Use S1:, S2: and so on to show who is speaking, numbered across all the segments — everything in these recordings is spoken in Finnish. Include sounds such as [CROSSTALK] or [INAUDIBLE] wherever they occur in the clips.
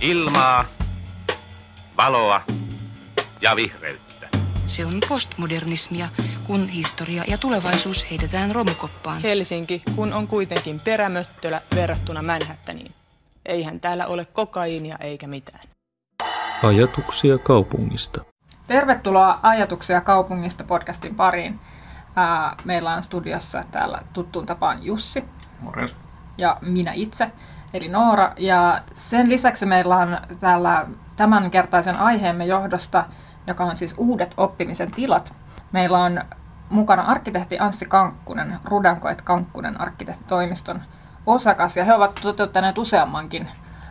S1: ilmaa, valoa ja vihreyttä.
S2: Se on postmodernismia, kun historia ja tulevaisuus heitetään romukoppaan.
S3: Helsinki, kun on kuitenkin perämöttölä verrattuna Manhattaniin. Eihän täällä ole kokaiinia eikä mitään.
S4: Ajatuksia kaupungista.
S5: Tervetuloa Ajatuksia kaupungista podcastin pariin. Meillä on studiossa täällä tuttuun tapaan Jussi.
S6: Morjens.
S5: Ja minä itse, eli Noora. Ja sen lisäksi meillä on täällä tämänkertaisen aiheemme johdosta, joka on siis uudet oppimisen tilat. Meillä on mukana arkkitehti Anssi Kankkunen, Rudankoet Kankkunen arkkitehtitoimiston osakas, ja he ovat toteuttaneet useammankin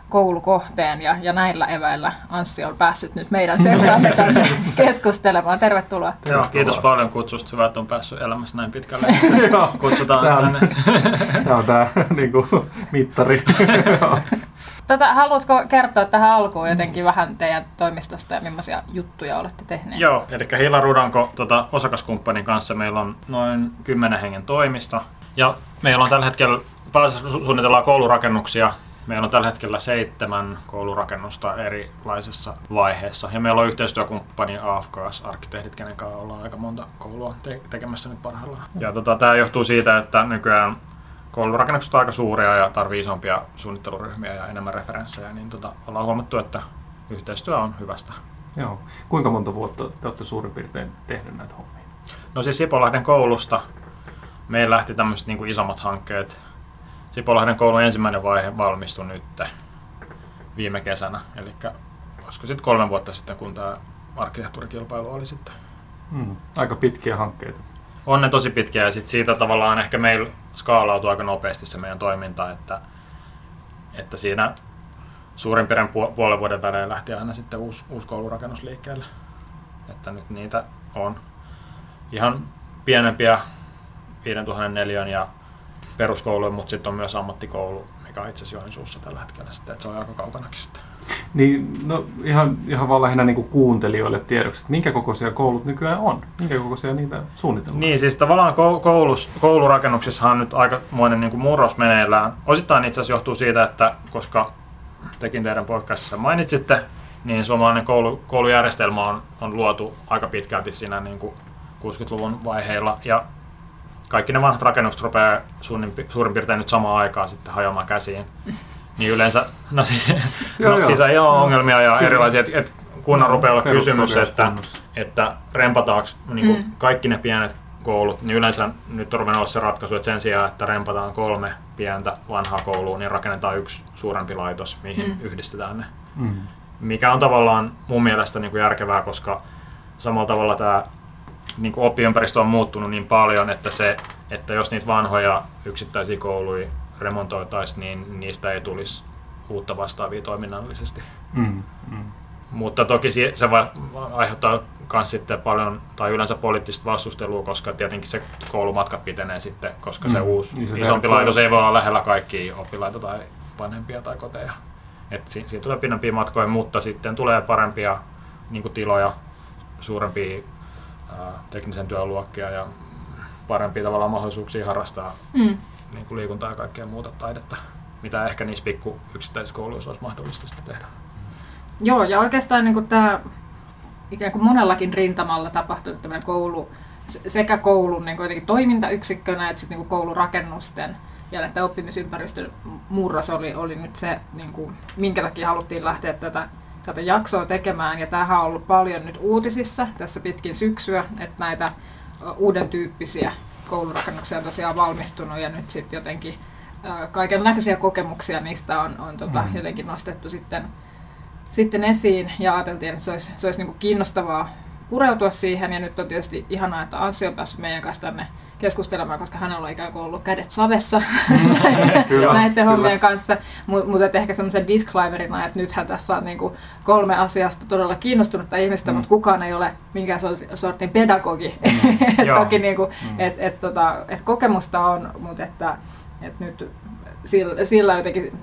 S5: koulukohteen ja, ja näillä eväillä Anssi on päässyt nyt meidän seuraamme tänne [LAUGHS] keskustelemaan. Tervetuloa.
S6: Joo, kiitos paljon kutsusta. Hyvä, että on päässyt elämässä näin pitkälle. [LAUGHS] Kutsutaan
S7: tämä on,
S6: tänne. [LAUGHS]
S7: tämä on tämä niin kuin, mittari.
S5: Tätä, haluatko kertoa tähän alkuun jotenkin vähän teidän toimistosta ja millaisia juttuja olette tehneet?
S6: Joo, eli Hila Rudanko tota, osakaskumppanin kanssa meillä on noin 10 hengen toimisto. Ja meillä on tällä hetkellä pääasiassa suunnitellaan koulurakennuksia Meillä on tällä hetkellä seitsemän koulurakennusta erilaisessa vaiheessa. Ja meillä on yhteistyökumppani AFKS, arkkitehdit, kenen kanssa ollaan aika monta koulua te- tekemässä nyt parhaillaan. Ja tota, tämä johtuu siitä, että nykyään koulurakennukset ovat aika suuria ja tarvii isompia suunnitteluryhmiä ja enemmän referenssejä, niin tota, ollaan huomattu, että yhteistyö on hyvästä.
S7: Joo. Kuinka monta vuotta te olette suurin piirtein tehnyt näitä hommia?
S6: No siis Sipolahden koulusta meillä lähti tämmöiset niin isommat hankkeet Sipolahden koulun ensimmäinen vaihe valmistui nyt viime kesänä, eli olisiko sitten kolme vuotta sitten, kun tämä arkkitehtuurikilpailu oli sitten.
S7: Hmm, aika pitkiä hankkeita.
S6: On ne tosi pitkiä ja sit siitä tavallaan ehkä meillä skaalautuu aika nopeasti se meidän toiminta, että, että siinä suurin piirtein puolen vuoden välein lähti aina sitten uusi, uusi koulurakennus liikkeelle. Että nyt niitä on ihan pienempiä 5000 neliön ja peruskouluun, mutta sitten on myös ammattikoulu, mikä on itse asiassa Joensuussa tällä hetkellä sitten, että se on aika kaukanakin sitten.
S7: Niin, no ihan, ihan vaan lähinnä niin kuuntelijoille tiedoksi, että minkä kokoisia koulut nykyään on? Minkä kokoisia niitä suunnitellaan?
S6: Niin, siis tavallaan koulus, koulurakennuksissa on nyt aikamoinen niin murros meneillään. Osittain itse asiassa johtuu siitä, että koska tekin teidän podcastissa mainitsitte, niin suomalainen koulu, koulujärjestelmä on, on luotu aika pitkälti siinä niin kuin 60-luvun vaiheilla. Ja kaikki ne vanhat rakennukset rupeaa suurin, suurin piirtein nyt samaan aikaan sitten hajoamaan käsiin. [LAUGHS] Niin yleensä, no siis, joo, no, joo. siis ei ole ongelmia ja Kyllä. erilaisia, että et kunnan rupeaa olla kysymys, että, että rempataanko niin mm. kaikki ne pienet koulut, niin yleensä nyt on ruvennut olla se ratkaisu, että sen sijaan, että rempataan kolme pientä vanhaa koulua, niin rakennetaan yksi suurempi laitos, mihin mm. yhdistetään ne. Mm. Mikä on tavallaan mun mielestä niin kuin järkevää, koska samalla tavalla tämä niin kuin oppiympäristö on muuttunut niin paljon, että, se, että jos niitä vanhoja yksittäisiä kouluja remontoitaisiin, niin niistä ei tulisi uutta vastaavia toiminnallisesti. Mm, mm. Mutta toki se aiheuttaa myös sitten paljon, tai yleensä poliittista vastustelua, koska tietenkin se koulumatkat pitenee sitten, koska mm. se uusi niin se isompi laitos ei voi olla lähellä kaikkia oppilaita tai vanhempia tai koteja. Et si- siitä tulee pidempiä matkoja, mutta sitten tulee parempia niin tiloja, suurempia teknisen työn luokkia ja parempia tavallaan mahdollisuuksia harrastaa mm. niin kuin liikuntaa ja kaikkea muuta taidetta, mitä ehkä niissä pikku yksittäisissä kouluissa olisi mahdollista sitten tehdä.
S5: Joo, ja oikeastaan niin kuin tämä ikään kuin monellakin rintamalla tapahtunut tämä koulu, sekä koulun niin kuin toimintayksikkönä että sitten niin kuin koulurakennusten ja että oppimisympäristön murros oli, oli nyt se, niin kuin, minkä takia haluttiin lähteä tätä tätä jaksoa tekemään. Ja tämähän on ollut paljon nyt uutisissa tässä pitkin syksyä, että näitä uuden tyyppisiä koulurakennuksia on tosiaan valmistunut ja nyt sitten jotenkin kaikenlaisia kokemuksia niistä on, on tota, mm. jotenkin nostettu sitten, sitten esiin ja ajateltiin, että se olisi, se olisi niin kuin kiinnostavaa pureutua siihen ja nyt on tietysti ihanaa, että Anssi on päässyt meidän kanssa tänne keskustelemaan, koska hänellä on ikään kuin ollut kädet savessa [LAUGHS] kyllä, näiden hommien kanssa. Mutta ehkä semmoisen disclaimerina, että nythän tässä on niinku kolme asiasta todella kiinnostunutta ihmistä, mm. mutta kukaan ei ole minkään sortin pedagogi. Mm. [LAUGHS] Toki niinku, mm. et, et, tota, et kokemusta on, mutta että et nyt sillä, sillä jotenkin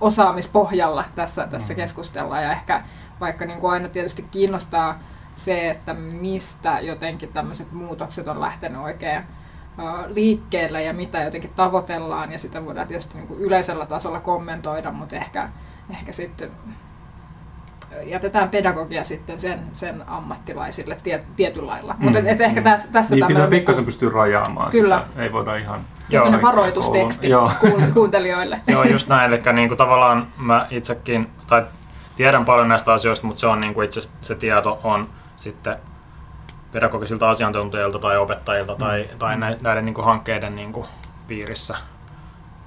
S5: osaamispohjalla tässä, tässä mm. keskustellaan ja ehkä vaikka niin kuin aina tietysti kiinnostaa se, että mistä jotenkin tämmöiset muutokset on lähtenyt oikein liikkeelle ja mitä jotenkin tavoitellaan ja sitä voidaan tietysti niin kuin yleisellä tasolla kommentoida, mutta ehkä, ehkä sitten jätetään pedagogia sitten sen, sen ammattilaisille tie, tietyllä lailla. Mm. Mutta et, ehkä tässä, tässä
S7: Niin pitää
S5: tämmöinen
S7: pikkasen pystyä rajaamaan
S5: Kyllä.
S7: sitä. Ei voida ihan...
S5: Joo, varoitusteksti
S7: Joo.
S5: kuuntelijoille. [LAUGHS]
S6: Joo, just näin. Eli niin kuin tavallaan mä itsekin, tai tiedän paljon näistä asioista, mutta se on niin kuin itse se tieto on sitten pedagogisilta asiantuntijoilta tai opettajilta tai, tai nä- näiden niin kuin hankkeiden niin kuin piirissä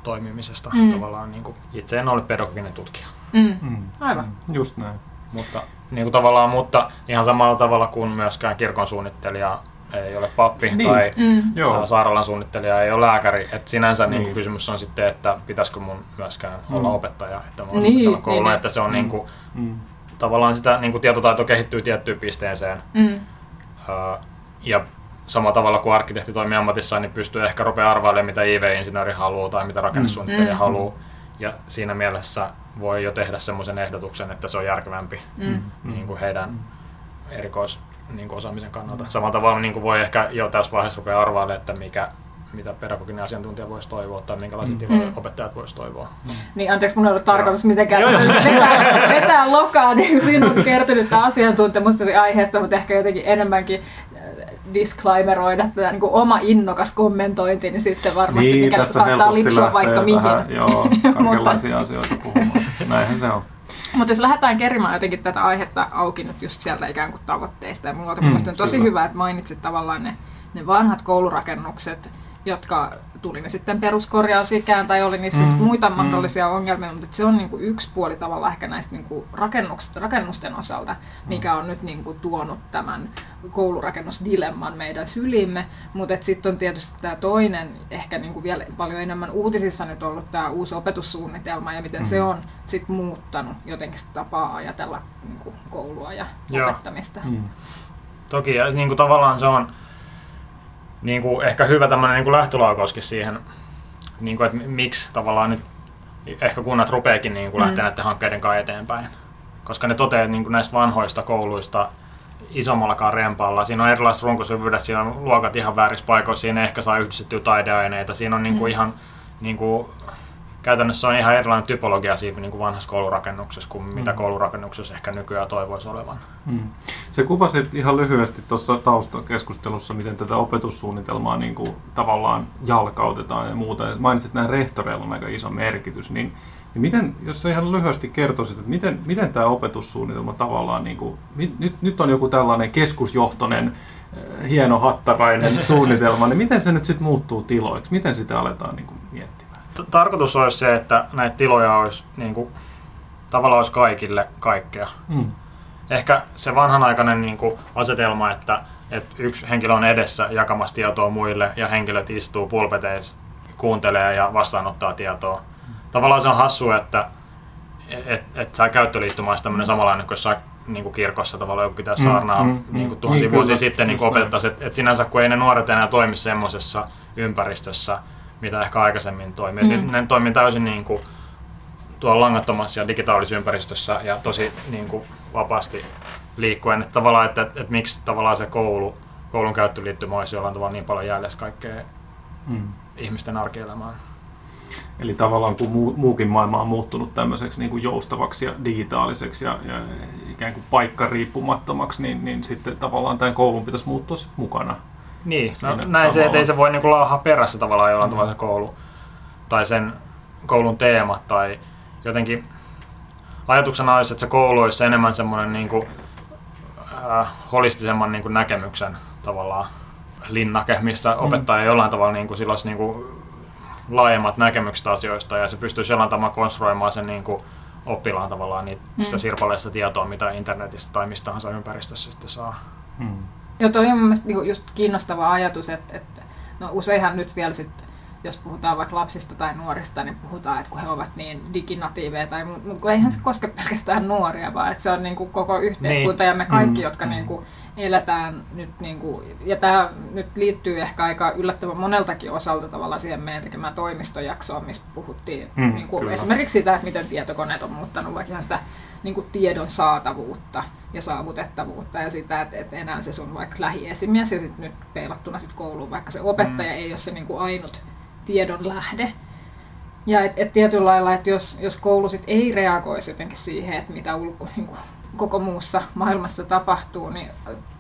S6: toimimisesta.
S5: Mm.
S6: Tavallaan niin kuin, itse en ole pedagoginen tutkija.
S5: Mm.
S7: Mm.
S5: Aivan.
S7: Just näin.
S6: Mutta, niin kuin tavallaan, mutta ihan samalla tavalla kuin myöskään kirkon suunnittelija ei ole pappi
S7: Niin.
S6: tai
S5: Mm.
S7: Joo.
S6: Sairaalan suunnittelija ei ole lääkäri. Et sinänsä niin.
S7: Niin.
S6: Niin kysymys on sitten, että pitäisikö mun myöskään
S7: Mm.
S6: olla opettaja, että mä voin
S5: Niin,
S6: opetella koulua,
S5: niin,
S6: että se on
S7: Mm.
S6: niin kuin,
S7: Mm.
S6: Tavallaan sitä niin kuin tietotaito kehittyy tiettyyn pisteeseen.
S5: Mm.
S6: Ää, ja samalla tavalla kuin arkkitehti toimii ammatissaan, niin pystyy ehkä rupeaa arvailemaan, mitä IV-insinööri haluaa tai mitä rakennesuunnittelija
S5: Mm.
S6: haluaa. Ja siinä mielessä voi jo tehdä semmoisen ehdotuksen, että se on järkevämpi
S5: Mm.
S6: niin kuin heidän erikois niin kuin osaamisen kannalta. Samalla tavalla niin kuin voi ehkä jo tässä vaiheessa rupea arvailemaan, että mikä, mitä pedagoginen asiantuntija voisi toivoa tai minkälaisia
S7: Mm.
S5: Mm.
S6: opettajat voisi toivoa.
S5: Niin, anteeksi, mun ei ollut tarkoitus mitenkään
S6: Joo, joo.
S5: vetää, [LAUGHS] vetää lokaa, niin kuin siinä on kertynyt tämä asiantuntemus aiheesta, mutta ehkä jotenkin enemmänkin äh, disclaimeroida tätä niin kuin oma innokas kommentointi, niin sitten varmasti
S7: Niin,
S5: mikä saattaa lipsua vaikka mihin.
S7: Vähän, joo, [LAUGHS] kaikenlaisia asioita puhumaan. Näinhän se on.
S5: Mutta jos lähdetään kerrimään jotenkin tätä aihetta auki nyt just sieltä ikään kuin tavoitteista, ja minulla
S7: Mm,
S5: mm, on tosi
S7: kyllä.
S5: hyvä, että mainitsit tavallaan ne, ne vanhat koulurakennukset, jotka tuli ne sitten peruskorjausikään tai oli niissä
S7: Mm,
S5: mm, muita
S7: mm.
S5: mahdollisia ongelmia, mutta se on niinku yksi puoli tavallaan ehkä näistä niinku rakennuks, rakennusten osalta, mikä on nyt niinku tuonut tämän koulurakennusdilemman meidän sylimme, mutta sitten on tietysti tämä toinen, ehkä niinku vielä paljon enemmän uutisissa nyt ollut tämä uusi opetussuunnitelma ja miten
S7: Mm.
S5: se on sit muuttanut jotenkin sitä tapaa ajatella niinku koulua ja
S6: Joo.
S5: opettamista.
S7: Mm.
S6: Toki ja niin kuin tavallaan se on niin kuin ehkä hyvä tämmöinen niin kuin lähtölaukauskin siihen, niin kuin, että mi- miksi tavallaan nyt ehkä kunnat rupeekin niin kuin
S5: Mm.
S6: lähteä näiden hankkeiden kanssa eteenpäin. Koska ne toteaa niin kuin näistä vanhoista kouluista isommallakaan rempalla. Siinä on erilaiset runkosyvyydet, siinä on luokat ihan väärissä paikoissa, siinä ehkä saa yhdistettyä taideaineita. Siinä on niin kuin
S5: Mm.
S6: ihan niin kuin, käytännössä on ihan erilainen typologia siinä niin kuin vanhassa koulurakennuksessa kuin mitä
S7: Mm.
S6: koulurakennuksessa ehkä nykyään toivoisi olevan.
S7: Mm. Se kuvasit ihan lyhyesti tuossa taustakeskustelussa, miten tätä opetussuunnitelmaa niin kuin tavallaan jalkautetaan ja muuta. Mainitsit, että näin rehtoreilla on aika iso merkitys. Niin, niin miten, jos sä ihan lyhyesti kertoisit, että miten, miten tämä opetussuunnitelma tavallaan, niin kuin, nyt, nyt on joku tällainen keskusjohtoinen, äh, hieno hattarainen [LAUGHS] suunnitelma, niin miten se nyt sitten muuttuu tiloiksi? Miten sitä aletaan niin kuin,
S6: tarkoitus olisi se, että näitä tiloja olisi niin kuin, tavallaan olisi kaikille kaikkea.
S7: Mm.
S6: Ehkä se vanhanaikainen niin kuin, asetelma, että, että yksi henkilö on edessä jakamassa tietoa muille ja henkilöt istuu pulpeteissa, kuuntelee ja vastaanottaa tietoa. Tavallaan se on hassu, että et, et saa käyttöliittymä olisi tämmöinen samanlainen kuin jossain niin kuin kirkossa tavallaan joku pitää
S7: Mm,
S6: saarnaa
S7: mm,
S6: mm, niin kuin
S7: mm.
S6: tuhansia
S7: Niin,
S6: vuosia
S7: kyllä,
S6: sitten niin
S7: näin.
S6: opettaisiin, että et sinänsä kun ei ne nuoret enää toimi semmoisessa ympäristössä, mitä ehkä aikaisemmin toimi.
S5: Mm.
S6: Ne toimii täysin niin kuin tuolla langattomassa ja digitaalisessa ympäristössä ja tosi niin kuin vapaasti liikkuen. Että tavallaan, että, että, että miksi tavallaan se koulu, koulun käyttöliittymä olisi jollain tavalla niin paljon jäljessä kaikkea
S7: Mm.
S6: ihmisten arkielämään.
S7: Eli tavallaan kun muu, muukin maailma on muuttunut tämmöiseksi niin kuin joustavaksi ja digitaaliseksi ja, ja ikään kuin paikkariippumattomaksi, niin, niin sitten tavallaan tämän koulun pitäisi muuttua sit mukana.
S6: Niin, no, näin se, että
S7: samalla.
S6: ei se voi niinku laahaa perässä tavallaan jollain
S7: Mm.
S6: tavalla se koulu tai sen koulun teemat tai jotenkin ajatuksena olisi, että se koulu olisi enemmän semmoinen niinku, äh, holistisemman niinku näkemyksen tavallaan linnake, missä
S7: Mm.
S6: opettaja jollain tavalla niinku, sillä olisi niinku laajemmat näkemykset asioista ja se pystyisi jollain tavalla konstruoimaan sen niinku oppilaan tavallaan niitä,
S5: Mm.
S6: sitä sirpaleista tietoa, mitä internetistä tai mistä tahansa ympäristössä sitten saa.
S7: Mm.
S5: Joo, toi on mun mielestä niinku just kiinnostava ajatus, että, että no useinhan nyt vielä sit, jos puhutaan vaikka lapsista tai nuorista, niin puhutaan, että kun he ovat niin diginatiiveja tai mutta eihän se koske pelkästään nuoria, vaan että se on niinku koko yhteiskunta
S6: Niin.
S5: ja me kaikki,
S7: Mm.
S5: jotka niinku eletään nyt, niinku, ja tämä nyt liittyy ehkä aika yllättävän moneltakin osalta tavallaan siihen meidän tekemään toimistojaksoon, missä puhuttiin
S7: Mm,
S5: niinku,
S7: kyllä.
S5: esimerkiksi sitä, että miten tietokoneet on muuttanut vaikka ihan sitä niin kuin tiedon saatavuutta ja saavutettavuutta ja sitä, että, että enää se sun vaikka lähiesimies ja sitten nyt peilattuna sit kouluun, vaikka se opettaja mm. ei ole se niin kuin ainut tiedon lähde, Ja et, et tietyllä lailla, että jos, jos koulu sit ei reagoisi jotenkin siihen, että mitä ulko, niin kuin koko muussa maailmassa tapahtuu, niin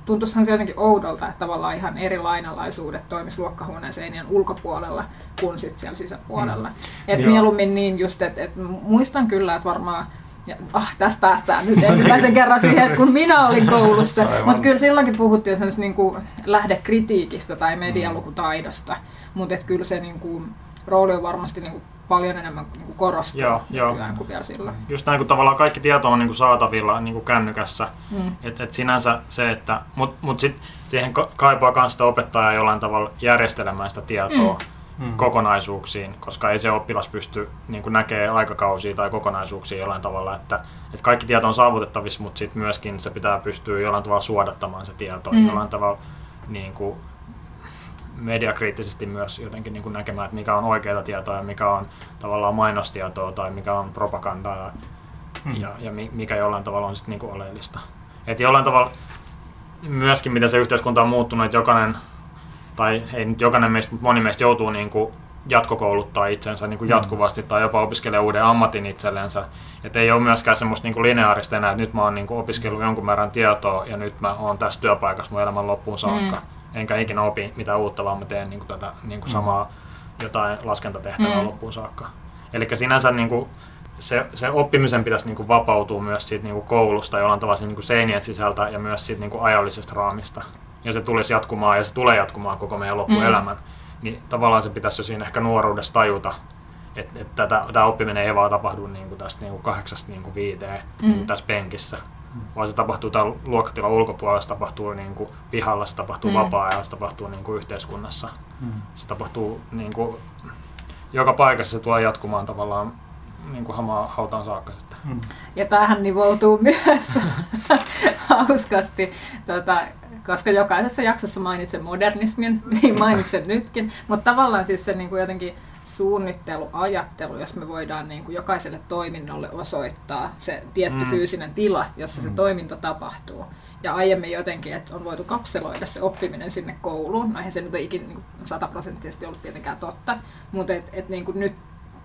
S5: tuntuisihan se jotenkin oudolta, että tavallaan ihan eri lainalaisuudet toimisi luokkahuoneen seinien ulkopuolella kuin sitten siellä sisäpuolella. Mm. Et mieluummin niin just, että et muistan kyllä, että varmaan ja, ah, tässä päästään nyt ensimmäisen kerran siihen, että kun minä olin koulussa. Mutta kyllä silloinkin puhuttiin sellaista niin kuin lähdekritiikistä tai medialukutaidosta. Mutta kyllä se niin kuin, rooli on varmasti niin kuin, paljon enemmän niin kuin korostuu joo, joo. kuin vielä silloin.
S6: Just näin, kun tavallaan kaikki tieto on niin kuin saatavilla niin kuin kännykässä. Mm. Et, et sinänsä se, että... Mutta mut sit siihen kaipaa myös sitä opettajaa jollain tavalla järjestelemään sitä tietoa. Mm mm. kokonaisuuksiin, koska ei se oppilas pysty niin näkee aikakausia tai kokonaisuuksia jollain tavalla, että, että kaikki tieto on saavutettavissa, mutta sitten myöskin se pitää pystyä jollain tavalla suodattamaan se tieto, mm. jollain tavalla niin kuin, mediakriittisesti myös jotenkin niin kuin näkemään, että mikä on oikeaa tietoa ja mikä on tavallaan mainostietoa tai mikä on propagandaa ja, mm. ja, ja mikä jollain tavalla on sitten niin kuin oleellista. Että jollain tavalla myöskin, miten se yhteiskunta on muuttunut, että jokainen tai ei nyt jokainen meistä, mutta moni meistä joutuu niin kuin jatkokouluttaa itsensä niin kuin mm. jatkuvasti tai jopa opiskelee uuden ammatin itsellensä. Että ei ole myöskään semmoista niin kuin lineaarista enää, että nyt mä oon niin kuin opiskellut jonkun määrän tietoa ja nyt mä oon tässä työpaikassa mun elämän loppuun saakka. Mm. Enkä ikinä opi mitään uutta, vaan mä teen niin kuin tätä niin kuin mm. samaa jotain laskentatehtävää mm. loppuun saakka. Eli sinänsä niin kuin, se, se oppimisen pitäisi niin kuin vapautua myös siitä niin kuin koulusta jollain tavalla niin kuin seinien sisältä ja myös siitä niin kuin ajallisesta raamista ja se tulisi jatkumaan ja se tulee jatkumaan koko meidän loppuelämän, mm. niin tavallaan se pitäisi jo siinä ehkä nuoruudessa tajuta, että, että tämä, tämä oppiminen ei vaan tapahdu niin kuin tästä niin kuin kahdeksasta niin kuin viiteen mm. niin kuin tässä penkissä, vaan se tapahtuu tämän luokkatilan ulkopuolella, se tapahtuu niin kuin pihalla, se tapahtuu mm. vapaa-ajalla, se tapahtuu niin kuin yhteiskunnassa. Mm. Se tapahtuu niin kuin, joka paikassa se tulee jatkumaan tavallaan niin kuin hamaa hautaan saakka sitten. Mm.
S5: Ja tähän nivoutuu [LAUGHS] myös hauskasti tota, koska jokaisessa jaksossa mainitsen modernismin, [LAUGHS] niin mainitsen nytkin, mutta tavallaan siis se niin kuin jotenkin suunnittelu, ajattelu, jos me voidaan niin kuin jokaiselle toiminnolle osoittaa se tietty mm. fyysinen tila, jossa mm. se toiminto tapahtuu. Ja aiemmin jotenkin, että on voitu kapseloida se oppiminen sinne kouluun. No eihän se nyt ikinä niin sataprosenttisesti ollut tietenkään totta, mutta et, et niin kuin nyt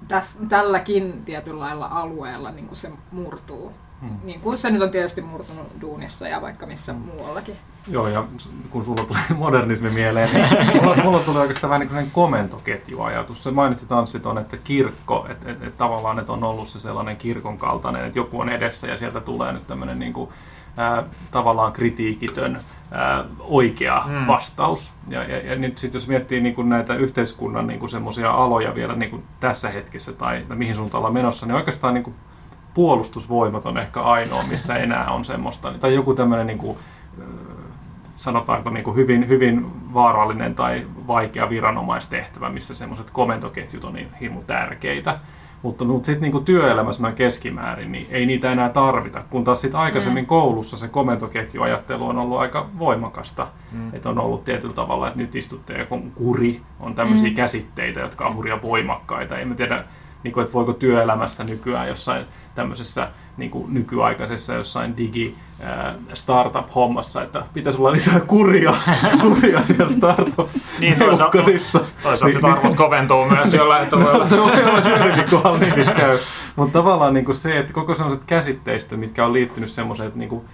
S5: täs, tälläkin tietyllä lailla alueella niin kuin se murtuu. Hmm. Niin kuin se nyt on tietysti murtunut duunissa ja vaikka missä muuallakin.
S7: Joo, ja kun sulla tuli [LAUGHS] modernismi mieleen, niin mulla, mulla tuli oikeastaan vähän niin komentoketjuajatus. Se mainitsit Anssi tuon, että kirkko, että et, et tavallaan että on ollut se sellainen kirkon kaltainen, että joku on edessä ja sieltä tulee nyt tämmöinen niin kuin, ää, tavallaan kritiikitön ää, oikea hmm. vastaus. Ja, ja, ja nyt sitten jos miettii niin kuin näitä yhteiskunnan niin semmoisia aloja vielä niin kuin tässä hetkessä tai, tai mihin suuntaan ollaan menossa, niin oikeastaan niin kuin puolustusvoimat on ehkä ainoa, missä enää on semmoista, tai joku tämmöinen niin kuin, sanotaanko niin kuin hyvin, hyvin vaarallinen tai vaikea viranomaistehtävä, missä semmoiset komentoketjut on niin hirmu tärkeitä. Mutta, mutta sitten niin työelämässä keskimäärin, niin ei niitä enää tarvita, kun taas sitten aikaisemmin mm. koulussa se komentoketjuajattelu on ollut aika voimakasta. Mm. Että on ollut tietyllä tavalla, että nyt istutte ja kuri, on tämmöisiä mm. käsitteitä, jotka on hurja voimakkaita. Ei mä tiedä, niin kuin, että voiko työelämässä nykyään jossain tämmöisessä niin kuin nykyaikaisessa jossain digi startup-hommassa, että pitäisi olla lisää kuria, [LAUGHS] kuria siellä startup
S6: Niin toisaalta, toisaalta niin, arvot koventuu myös jollain tavalla. se
S7: kohdalla niinkin käy. Mutta tavallaan niin kuin se, että koko sellaiset käsitteistö, mitkä on liittynyt semmoiseen, että niin kuin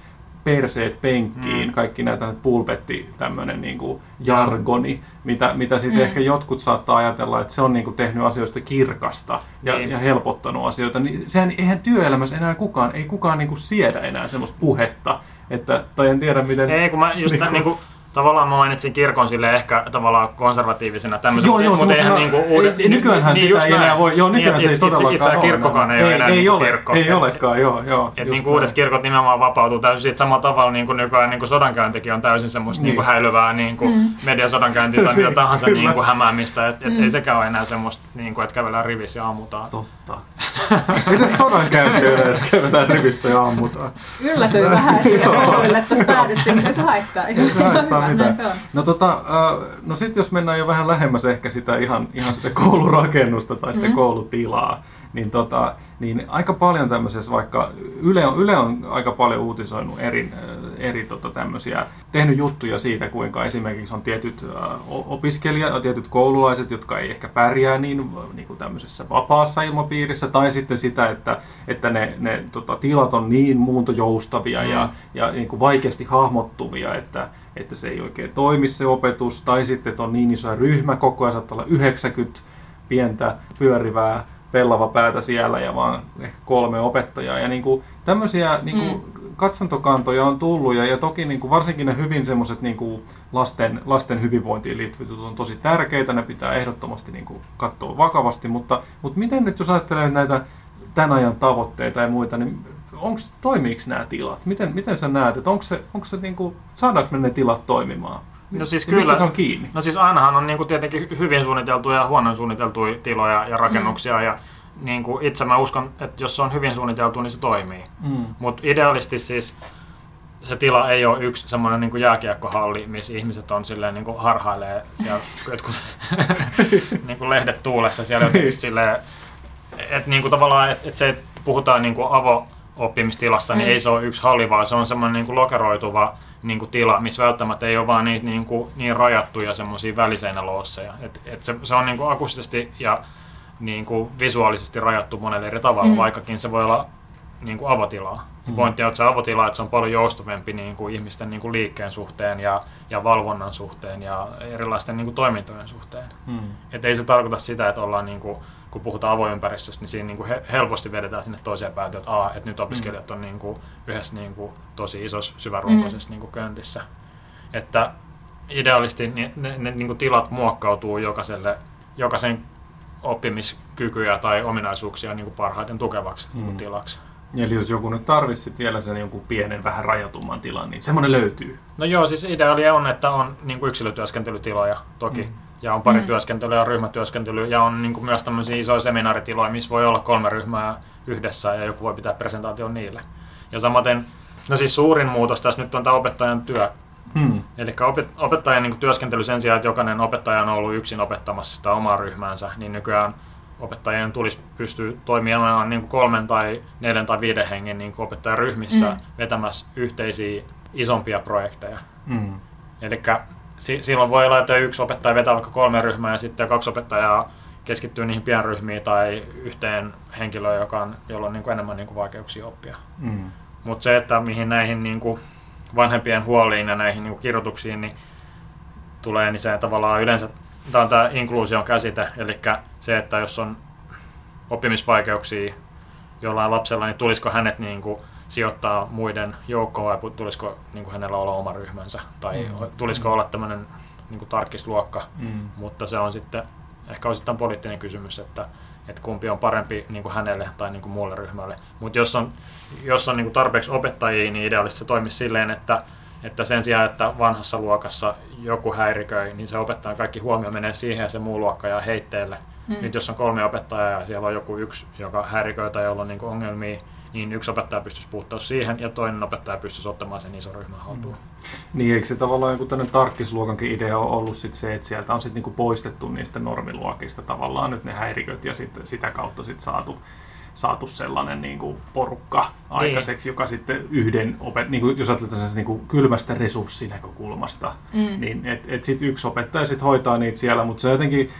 S7: perseet penkkiin, mm. kaikki näitä pulpetti tämmöinen niin kuin jargoni, mitä, mitä sitten mm. ehkä jotkut saattaa ajatella, että se on niin kuin tehnyt asioista kirkasta ja, niin. ja helpottanut asioita, niin sehän eihän työelämässä enää kukaan, ei kukaan niin kuin siedä enää semmoista puhetta, että, tai en tiedä miten...
S6: Ei, kun mä just [LAUGHS] niin kuin, niin kuin Tavallaan mä mainitsin kirkon sille ehkä tavallaan konservatiivisena tämmöisen,
S7: joo, joo, mutta eihän niinku uudet... Ei, nykyäänhän niin, sitä ei enää voi, joo, nykyään niin, se ei todellakaan
S6: itse, itse kirkkokaan ei, ei ole enää ei
S7: niinku
S6: ole, kirkko.
S7: Ei olekaan, joo, joo.
S6: Et niinku uudet kirkot nimenomaan vapautuu täysin siitä samalla tavalla niin kuin nykyään niin kuin sodankäyntikin on täysin semmoista niin. niin häilyvää niin kuin mm. mediasodankäyntiä tai mitä tahansa niin kuin hämäämistä, että et mm. ei sekään ole enää semmoista, niin kuin, että kävellään rivissä ja ammutaan.
S7: Totta. Miten sodankäynti että kävellään rivissä ja ammutaan?
S5: Yllätyin vähän, että tässä päädyttiin, miten se haittaa. Ei se haittaa
S7: mitään. No tota, äh, no sitten jos mennään jo vähän lähemmäs ehkä sitä ihan, ihan sitä [LAUGHS] koulurakennusta tai sitä mm. koulutilaa, niin, tota, niin aika paljon tämmöisessä vaikka, Yle on, Yle on aika paljon uutisoinut eri, eri tota, tämmöisiä, tehnyt juttuja siitä, kuinka esimerkiksi on tietyt ä, opiskelijat, tietyt koululaiset, jotka ei ehkä pärjää niin, niin kuin tämmöisessä vapaassa ilmapiirissä, tai sitten sitä, että, että ne, ne tota, tilat on niin muuntojoustavia mm. ja, ja niin kuin vaikeasti hahmottuvia, että, että se ei oikein toimi se opetus, tai sitten, että on niin iso ryhmäkoko ja saattaa olla 90 pientä pyörivää pellava päätä siellä ja vaan ehkä kolme opettajaa. Ja niin kuin, tämmöisiä niin kuin, mm. katsontokantoja on tullut ja, ja toki niin kuin, varsinkin ne hyvin semmoiset niin lasten, lasten hyvinvointiin liittyvät on tosi tärkeitä, ne pitää ehdottomasti niin kuin, katsoa vakavasti, mutta, mutta miten nyt jos ajattelee näitä tämän ajan tavoitteita ja muita, niin onks, toimiiko nämä tilat? Miten, miten sä näet, että onko se, onko se niin kuin, saadaanko me ne tilat toimimaan?
S6: No siis
S7: kyllä.
S6: Mistä
S7: se on kiinni?
S6: No siis ainahan on niin kuin tietenkin hyvin suunniteltuja ja huonon suunniteltuja tiloja ja rakennuksia mm. ja niin kuin itse mä uskon, että jos se on hyvin suunniteltu, niin se toimii. Mm. Mutta idealisti siis se tila ei ole yksi semmoinen niin jääkiekkohalli, missä ihmiset on silleen niin kuin harhailee siellä jotkut niin kuin lehdet tuulessa siellä [LAUGHS] jotenkin silleen, että niin kuin tavallaan, että, että se, puhutaan niin kuin avo-oppimistilassa, niin mm. ei se ole yksi halli, vaan se on semmoinen niin kuin lokeroituva niin kuin tila, missä välttämättä ei ole vaan niitä niin, kuin, niin rajattuja semmoisia väliseinäloosseja. Et, et se, se on niin kuin akustisesti ja niin kuin visuaalisesti rajattu monelle eri tavalla, mm. vaikkakin se voi olla niin kuin avotilaa. Mm. Pointti on, että se avotila että se on paljon joustavampi niin kuin ihmisten niin kuin liikkeen suhteen ja, ja valvonnan suhteen ja erilaisten niin kuin toimintojen suhteen. Mm. Et ei se tarkoita sitä, että ollaan, niin kuin, kun puhutaan avoympäristöstä, niin siinä niin kuin helposti vedetään sinne toiseen päätyyn, että, aa, että nyt opiskelijat on niin kuin yhdessä niin kuin tosi isossa syvärunkoisessa mm. niin kuin köntissä. Että idealisti ne, ne, ne niin kuin tilat muokkautuu jokaiselle, jokaisen oppimiskykyjä tai ominaisuuksia niin kuin parhaiten tukevaksi mm. tilaksi.
S7: Eli jos joku nyt tarvitsisi vielä sen jonkun pienen, vähän rajatumman tilan, niin semmoinen löytyy.
S6: No joo, siis ideaalia on, että on niin kuin yksilötyöskentelytiloja toki. Mm. Ja on pari mm. työskentelyä ja ryhmätyöskentelyä. Ja on niin kuin myös tämmöisiä isoja seminaaritiloja, missä voi olla kolme ryhmää yhdessä ja joku voi pitää presentaation niille. Ja samaten, no siis suurin muutos tässä nyt on tämä opettajan työ. Hmm. Eli opettajan niin työskentely sen sijaan, että jokainen opettaja on ollut yksin opettamassa sitä omaa ryhmäänsä, niin nykyään opettajien tulisi pystyä toimimaan niin kuin kolmen tai neljän tai viiden hengen niin kuin opettajaryhmissä mm. vetämässä yhteisiä isompia projekteja. Mm. Eli si- silloin voi olla, että yksi opettaja vetää vaikka kolme ryhmää ja sitten kaksi opettajaa keskittyy niihin pienryhmiin tai yhteen henkilöön, joka on, jolla on niin kuin enemmän niin kuin vaikeuksia oppia. Mm. Mutta se, että mihin näihin niin kuin vanhempien huoliin ja näihin niin kuin kirjoituksiin niin tulee, niin se tavallaan yleensä tämä on tämä inkluusion käsite, eli se, että jos on oppimisvaikeuksia jollain lapsella, niin tulisiko hänet niin kuin sijoittaa muiden joukkoon vai tulisiko niin kuin hänellä olla oma ryhmänsä tai mm. tulisiko mm. olla tämmöinen niin kuin tarkisluokka, mm. mutta se on sitten ehkä osittain poliittinen kysymys, että, että kumpi on parempi niin kuin hänelle tai niin kuin muulle ryhmälle. Mutta jos on, jos on niin kuin tarpeeksi opettajia, niin ideaalisesti se toimisi silleen, että että sen sijaan, että vanhassa luokassa joku häiriköi, niin se opettajan kaikki huomio menee siihen ja se muu luokka jää heitteelle. Mm. Nyt jos on kolme opettajaa ja siellä on joku yksi, joka häiriköi tai jolla on niin ongelmia, niin yksi opettaja pystyisi puuttua siihen ja toinen opettaja pystyisi ottamaan sen ison ryhmän haltuun.
S7: Mm. Niin, eikö se tavallaan joku tämmöinen tarkkisluokankin idea on ollut sit se, että sieltä on sit niinku poistettu niistä normiluokista tavallaan nyt ne häiriköt ja sit, sitä kautta sit saatu saatu sellainen niin kuin porukka niin. aikaiseksi, joka sitten yhden, opet, niin kuin, jos ajatellaan niin kuin kylmästä resurssinäkökulmasta, mm. niin että et sitten yksi opettaja sit hoitaa niitä siellä, mutta se jotenkin,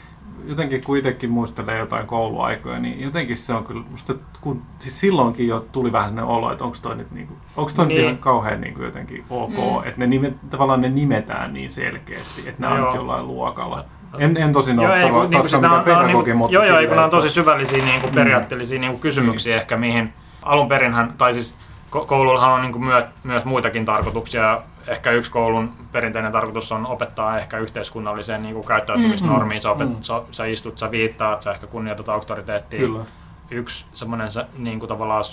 S7: jotenkin kuitenkin muistelee jotain kouluaikoja, niin jotenkin se on kyllä, musta, kun, siis silloinkin jo tuli vähän sellainen olo, että onko toi nyt, niin kuin, onko toi niin. ihan kauhean niin kuin jotenkin ok, mm. että ne nime, tavallaan ne nimetään niin selkeästi, että nämä on nyt jollain luokalla. En, en tosin ole joo,
S6: ei, niin siis mikään pedagogi, niin, mutta... Joo, joo, kun nämä on tosi syvällisiä niin kuin mm. periaatteellisia niin kuin kysymyksiä mm. ehkä, mihin alun perinhän, tai siis koulullahan on niin myö, myös muitakin tarkoituksia. Ehkä yksi koulun perinteinen tarkoitus on opettaa ehkä yhteiskunnalliseen niin kuin käyttäytymisnormiin. Mm. Sä, opet, mm. sä, sä istut, sä viittaat, sä ehkä kunnioitat auktoriteettia. Kyllä. Yksi semmoinen niin kuin tavallaan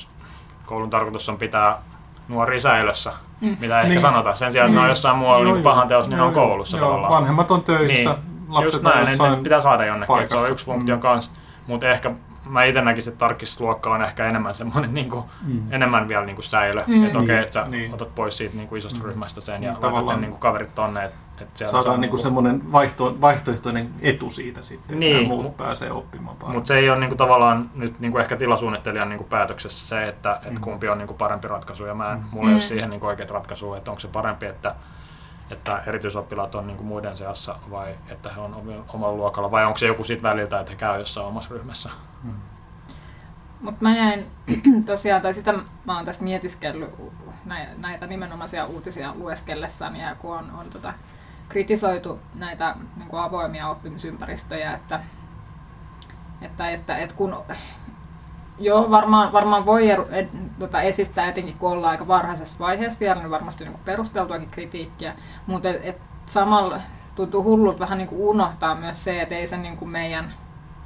S6: koulun tarkoitus on pitää nuoria säilössä, mm. mitä ehkä niin. sanotaan. Sen sijaan, että mm. ne on jossain muualla niin pahan teos, niin ne on koulussa joo, tavallaan.
S7: Vanhemmat on töissä, niin
S6: lapset Just näin, ne pitää saada jonnekin, se on yksi funktio mm. kanssa. Mutta ehkä mä itse näkisin, että tarkistusluokka on ehkä enemmän semmoinen niin kuin,
S7: Mm.
S6: enemmän vielä niin kuin säilö.
S5: Mm.
S6: Että okei,
S7: Niin,
S6: että sä
S7: niin.
S6: otat pois siitä niin kuin isosta
S7: Mm.
S6: ryhmästä sen
S7: Niin,
S6: ja laitat ne
S7: tavallaan-
S6: niin kuin kaverit tonne, että että
S7: Saadaan
S6: saa
S7: niinku
S6: niinku-
S7: semmoinen vaihto, vaihtoehtoinen etu siitä sitten,
S6: Niin.
S7: että muut pääsee oppimaan paremmin.
S6: Mutta se ei ole niinku tavallaan nyt niinku ehkä tilasuunnittelijan niinku päätöksessä se, että et
S7: Mm.
S6: kumpi on niinku parempi ratkaisu. Ja mä en,
S7: Mm.
S6: mulla ei ole
S5: Mm.
S6: siihen niinku oikeat ratkaisua, että onko se parempi, että, että erityisoppilaat on niinku muiden seassa vai että he on omalla luokalla. Vai onko se joku siitä väliltä, että he käy jossain omassa ryhmässä.
S7: Mm.
S5: Mutta mä jäin [CLEARS THROAT] tosiaan, tai sitä mä oon tässä mietiskellyt näitä nimenomaisia uutisia lueskellessani, ja kun on, on tota, kritisoitu näitä niin kuin avoimia oppimisympäristöjä, että, että, että, että kun Joo, varmaan, varmaan voi eru- ed, tota, esittää, etenkin kun ollaan aika varhaisessa vaiheessa vielä, niin varmasti niin perusteltuakin kritiikkiä, mutta et, et samalla tuntuu hullulta vähän niin kuin unohtaa myös se, että ei se niin kuin meidän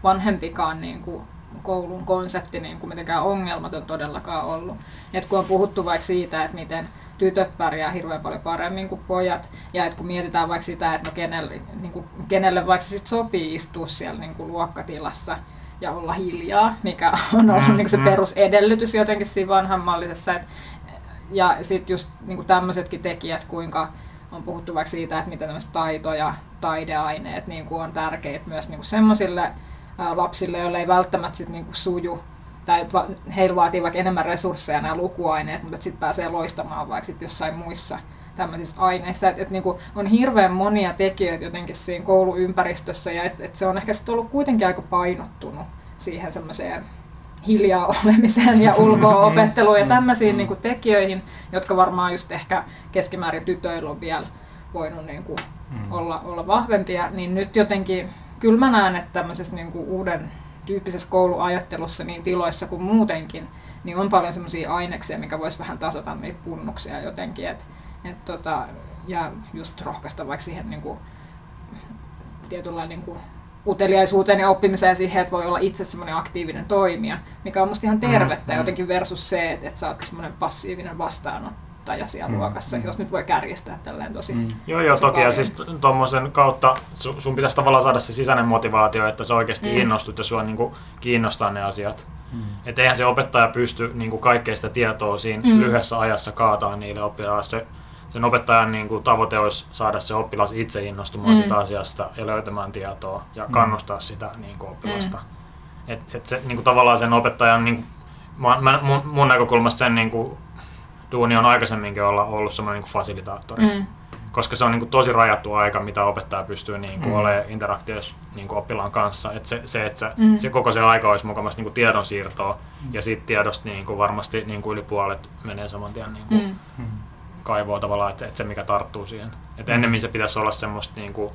S5: vanhempikaan niin kuin koulun konsepti niin kuin mitenkään ongelmaton todellakaan ollut. Et kun on puhuttu vaikka siitä, että miten tytöt pärjää hirveän paljon paremmin kuin pojat, ja että kun mietitään vaikka sitä, että no kenelle, niin kuin, kenelle vaikka sit sopii istua siellä niin kuin luokkatilassa ja olla hiljaa, mikä on ollut
S6: Mm,
S5: niin se
S6: mm.
S5: perusedellytys jotenkin siinä vanhanmallisessa. Et, ja sitten just niin tämmöisetkin tekijät, kuinka on puhuttu vaikka siitä, että miten tämmöiset taito- ja taideaineet niin kuin on tärkeitä myös niin semmoisille lapsille, joille ei välttämättä sit niin kuin suju tai heillä vaatii vaikka enemmän resursseja nämä lukuaineet, mutta sitten pääsee loistamaan vaikka sit jossain muissa tämmöisissä aineissa. Et, et niinku on hirveän monia tekijöitä jotenkin siinä kouluympäristössä ja et, et se on ehkä sit ollut kuitenkin aika painottunut siihen semmoiseen hiljaa olemiseen ja [LAUGHS] ulko-opetteluun ja tämmöisiin niinku tekijöihin, jotka varmaan just ehkä keskimäärin tytöillä on vielä voinut niinku
S7: Mm.
S5: olla, olla vahvempia, niin nyt jotenkin kyllä mä näen, että tämmöisessä niin kuin uuden tyyppisessä kouluajattelussa niin tiloissa kuin muutenkin, niin on paljon semmoisia aineksia, mikä voisi vähän tasata niitä punnuksia jotenkin. Et, et tota, ja just rohkaista vaikka siihen niin kuin, tietynlainen niin kuin, uteliaisuuteen ja oppimiseen ja siihen, että voi olla itse semmoinen aktiivinen toimija, mikä on musta ihan tervettä
S6: Mm, mm.
S5: jotenkin versus se, että, että sä ootkin semmoinen passiivinen vastaanottaja siellä
S7: Mm,
S5: luokassa,
S7: mm.
S5: jos nyt voi kärjistää tälleen tosi.
S7: Mm.
S6: Joo, joo,
S5: tosi
S6: toki. Ja
S5: paljon.
S6: siis tuommoisen kautta su- sun pitäisi tavallaan saada se sisäinen motivaatio, että sä oikeasti
S5: Mm.
S6: innostut ja sua niinku kiinnostaa ne asiat.
S7: Mm.
S6: Että eihän se opettaja pysty niinku kaikkea sitä tietoa siinä
S5: Mm.
S6: lyhyessä ajassa kaataa niille oppilaille. Se, sen opettajan niinku tavoite olisi saada se oppilas itse innostumaan
S5: Mm.
S6: siitä asiasta ja löytämään tietoa ja kannustaa sitä niinku oppilasta. Et, et se niinku tavallaan sen opettajan, niinku, mä, mä, mun, mun näkökulmasta sen niinku, duuni on aikaisemminkin olla ollut semmoinen niinku fasilitaattori
S5: Mm.
S6: koska se on niin kuin tosi rajattu aika, mitä opettaja pystyy niin kuin
S7: Mm.
S6: mm. olemaan interaktiossa niin kuin oppilaan kanssa. Et se, se, että se,
S5: Mm.
S6: mm. se koko se aika olisi mukavasti niin kuin tiedonsiirtoa, ja siitä tiedosta niin kuin varmasti niin kuin yli puolet menee saman tien niin kuin
S5: Mm.
S6: Kaivoa tavallaan, että, että se mikä tarttuu siihen. Et
S7: Mm.
S6: ennemmin se pitäisi olla semmoista niin kuin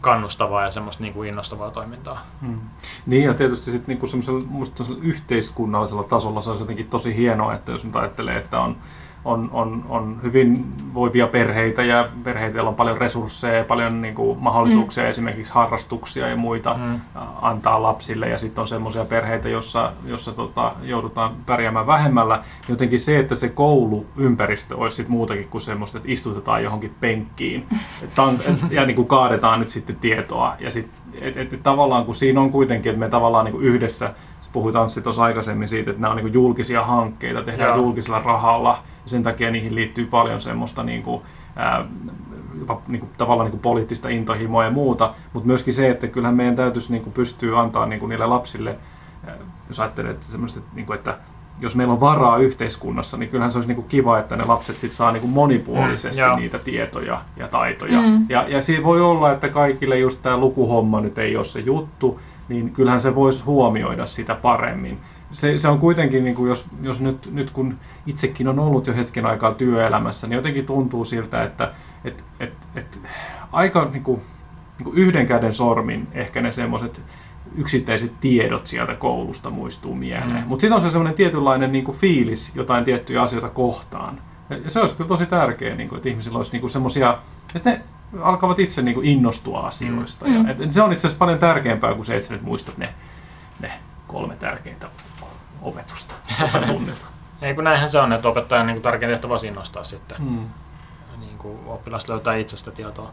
S6: kannustavaa ja semmoista niin kuin innostavaa toimintaa.
S7: Mm. Niin ja tietysti sitten semmoisella, musta semmoisella yhteiskunnallisella tasolla se olisi jotenkin tosi hienoa, että jos nyt ajattelee, että on, on, on, on hyvin voivia perheitä ja perheitä, joilla on paljon resursseja ja paljon niinku mahdollisuuksia, mm. esimerkiksi harrastuksia ja muita
S6: Mm.
S7: antaa lapsille ja sitten on semmoisia perheitä, jossa, jossa tota, joudutaan pärjäämään vähemmällä. Niin Jotenkin se, että se kouluympäristö olisi sit muutakin kuin semmoista, että istutetaan johonkin penkkiin [LAUGHS] että on, et, ja niin kuin kaadetaan nyt sitten tietoa. Ja sit, et, et, et tavallaan kun siinä on kuitenkin, että me tavallaan niin kuin yhdessä, puhuit Anssi tuossa aikaisemmin siitä, että nämä on niin julkisia hankkeita, tehdään
S6: Joo.
S7: julkisella rahalla, ja sen takia niihin liittyy paljon semmoista niin kuin, ää, jopa niin kuin, tavallaan niin kuin poliittista intohimoa ja muuta, mutta myöskin se, että kyllähän meidän täytyisi niin kuin pystyä antaa niin kuin niille lapsille, ää, jos ajattelee, että, semmoista, niin kuin, että jos meillä on varaa yhteiskunnassa, niin kyllähän se olisi niin kuin kiva, että ne lapset sit saa niin kuin monipuolisesti
S6: Mm,
S7: niitä tietoja ja taitoja.
S5: Mm.
S7: Ja, ja siinä voi olla, että kaikille just tämä lukuhomma nyt ei ole se juttu, niin kyllähän se voisi huomioida sitä paremmin. Se, se on kuitenkin, niin kuin jos, jos nyt, nyt kun itsekin on ollut jo hetken aikaa työelämässä, niin jotenkin tuntuu siltä, että et, et, et, aika niin kuin, niin kuin yhden käden sormin ehkä ne semmoiset yksittäiset tiedot sieltä koulusta muistuu mieleen.
S6: Mm.
S7: Mutta sitten on se semmoinen tietynlainen niin kuin fiilis jotain tiettyjä asioita kohtaan. Ja se olisi kyllä tosi tärkeää, niin kuin, että ihmisillä olisi niin semmoisia, että ne alkavat itse niin kuin innostua asioista.
S5: Mm.
S7: Ja, et, se on itse asiassa paljon tärkeämpää kuin se, että sä nyt muistat ne, ne kolme tärkeintä opetusta tunnilta. [LAUGHS]
S6: Ei kun näinhän se on, että opettajan niin kuin tärkein tehtävä olisi innostaa sitten.
S7: Mm.
S6: niin kuin oppilas löytää itsestä tietoa.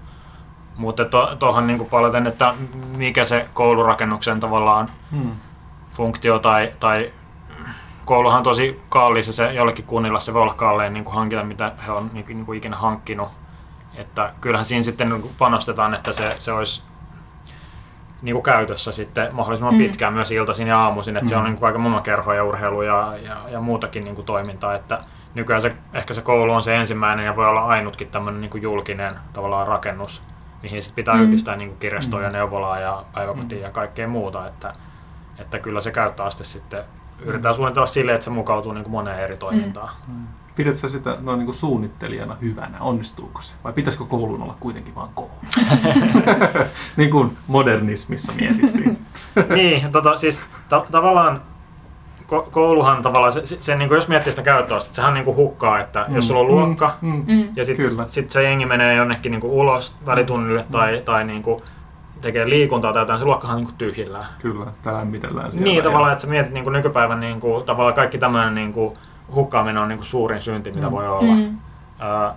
S6: Mutta tuohon to, niin paljon, että mikä se koulurakennuksen tavallaan
S7: Mm.
S6: funktio tai, tai kouluhan on tosi kallis ja se jollekin kunnilla se voi olla kallein niin kuin hankinta, mitä he on niin, kuin- niin kuin ikinä hankkinut. Että kyllähän siinä sitten niin kuin panostetaan, että se, se olisi niin kuin käytössä sitten mahdollisimman
S5: Mm.
S6: pitkään myös iltaisin ja aamuisin, että se on
S7: Mm.
S6: niin kuin aika monta kerhoa ja urheilu ja, ja, ja muutakin niin kuin toimintaa, että nykyään se, ehkä se koulu on se ensimmäinen ja voi olla ainutkin tämmöinen niin kuin julkinen tavallaan rakennus, mihin sitten pitää
S5: Mm.
S6: yhdistää niin kuin kirjastoa ja
S7: Mm.
S6: neuvolaa ja päiväkotia ja kaikkea muuta, että, että kyllä se käyttöaste sitten yritetään suunnitella silleen, että se mukautuu niin kuin moneen eri toimintaan.
S7: Pidätkö sä sitä noin niin kuin suunnittelijana hyvänä? Onnistuuko se? Vai pitäisikö koulun olla kuitenkin vaan koulu? [LAUGHS] niin kuin modernismissa mietittiin. [LAUGHS]
S6: niin, tota, siis ta- tavallaan ko- kouluhan tavallaan, se, se, se niin kuin jos miettii sitä käyttöastetta, sehän niin kuin hukkaa, että jos sulla on luokka,
S7: Mm, mm.
S5: Mm.
S6: ja sitten sit se jengi menee jonnekin niin kuin ulos välitunnille tai, tai niin kuin tekee liikuntaa tai jotain, se luokkahan on niin kuin tyhjillään.
S7: Kyllä, sitä lämmitellään siellä.
S6: Niin,
S7: ja-
S6: tavallaan, että sä mietit niin kuin nykypäivän niin kuin, tavallaan kaikki tämmöinen niin kuin, hukkaaminen on niin kuin suurin synti, mitä
S7: Mm.
S6: voi olla.
S5: Mm.
S6: Ää,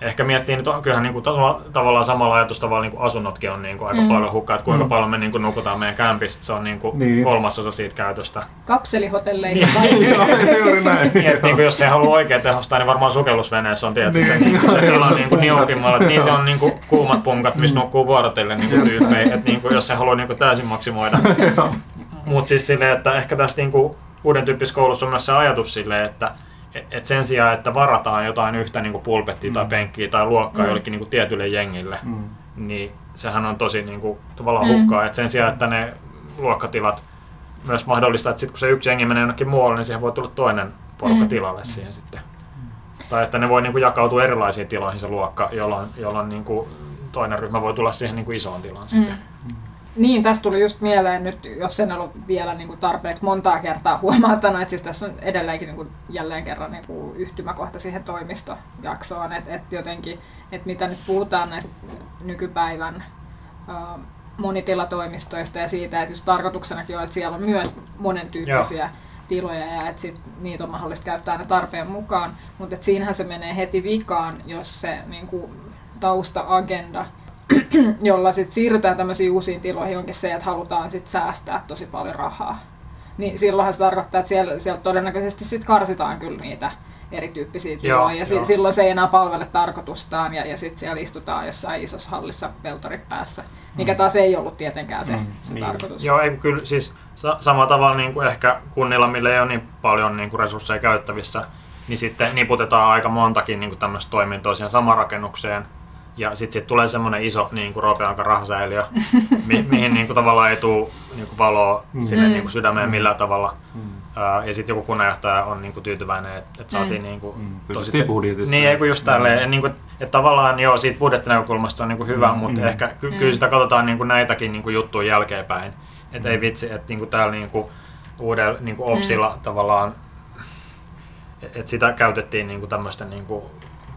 S6: ehkä miettii nyt, on- kyllähän niin kuin, tavalla- tavallaan samalla ajatustavalla niin kuin asunnotkin on niin kuin, aika
S5: Mm.
S6: paljon hukkaa, että kuinka
S7: Mm.
S6: paljon me niin kuin, nukutaan meidän kämpissä, se on niin kuin,
S7: Niin.
S6: kolmasosa siitä käytöstä.
S5: Kapselihotelleihin
S7: Joo,
S5: vai?
S7: juuri näin. [LAUGHS]
S6: Niin, että, niin kuin, jos ei halua oikein tehostaa, niin varmaan sukellusveneessä on tietysti se,
S7: Niin.
S6: niin kuin, se tila niin kuin niukimmalla. Että niin se on niin kuin, kuumat punkat, missä
S7: Mm.
S6: nukkuu vuorotellen niin kuin, tyyppejä. Että niin kuin, jos se haluaa niin kuin, täysin maksimoida. [LAUGHS] Mutta siis silleen, että ehkä tässä niin kuin, uuden tyyppisessä koulussa on myös se ajatus silleen, että et, sen sijaan, että varataan jotain yhtä niin kuin pulpettia tai
S7: Mm.
S6: penkkiä tai luokkaa
S5: Mm.
S6: jollekin niin kuin, tietylle jengille,
S7: Mm.
S6: niin sehän on tosi niin kuin, tavallaan
S5: Mm.
S6: hukkaa. Et sen sijaan, että ne luokkatilat myös mahdollistaa, että sit kun se yksi jengi menee jonnekin muualle, niin siihen voi tulla toinen porukka
S5: Mm.
S6: tilalle siihen sitten. Tai että ne voi niin kuin, jakautua erilaisiin tiloihin se luokka, jolloin, jolloin niin kuin, toinen ryhmä voi tulla siihen niin kuin, isoon tilaan
S5: Mm.
S6: sitten.
S5: Niin, tästä tuli just mieleen nyt, jos en ollut vielä niin kuin tarpeeksi montaa kertaa [LAUGHS] huomauttanut, että siis tässä on edelleenkin niin kuin jälleen kerran niin kuin yhtymäkohta siihen toimistojaksoon, että et jotenkin, että mitä nyt puhutaan näistä nykypäivän monitilatoimistoista ja siitä, että just tarkoituksenakin on, että siellä on myös monentyyppisiä tiloja ja että sit niitä on mahdollista käyttää aina tarpeen mukaan, mutta siinähän se menee heti vikaan, jos se niin kuin, tausta-agenda [CLEARS THROAT] jolla sitten siirrytään tämmöisiin uusiin tiloihin, onkin se, että halutaan sit säästää tosi paljon rahaa. Niin silloinhan se tarkoittaa, että siellä, sieltä todennäköisesti sit karsitaan kyllä niitä erityyppisiä tiloja,
S6: Joo,
S5: ja si-
S6: joo.
S5: silloin se ei enää palvele tarkoitustaan, ja, ja sitten siellä istutaan jossain isossa hallissa peltorit päässä, mikä taas ei ollut tietenkään se,
S7: Mm,
S5: se
S6: Niin.
S5: tarkoitus.
S6: Joo, ei, kyllä siis sa- samalla tavalla niin kuin ehkä kunnilla, millä ei ole niin paljon niin kuin resursseja käyttävissä, niin sitten niputetaan aika montakin niin kuin tämmöistä toimintoa siihen samaan rakennukseen. Ja sitten sit tulee semmoinen iso niin kuin ropeanka rahasäiliö, mi- mihin niin kuin tavallaan ei tule niin kuin valoa
S7: Mm.
S6: sinne
S5: Mm.
S6: niin kuin sydämeen millään tavalla.
S7: Mm.
S6: Ää, ja sitten joku kunnanjohtaja on niin kuin tyytyväinen, että et saatiin
S5: Mm.
S6: niin kuin,
S7: Mm. Pysyttiin budjetissa.
S6: Niin, ei kun just tälleen. Mm. Niin kuin, että tavallaan joo, siitä budjettinäkökulmasta on niin kuin hyvä,
S7: Mm.
S6: mutta
S7: Mm.
S6: ehkä ky-
S5: Mm.
S6: kyllä sitä katsotaan niin kuin näitäkin niin kuin juttuja jälkeenpäin. Että ei vitsi, että niin kuin täällä niin kuin uudella niin kuin OPSilla tavallaan, että sitä käytettiin niin kuin tämmöisten niin kuin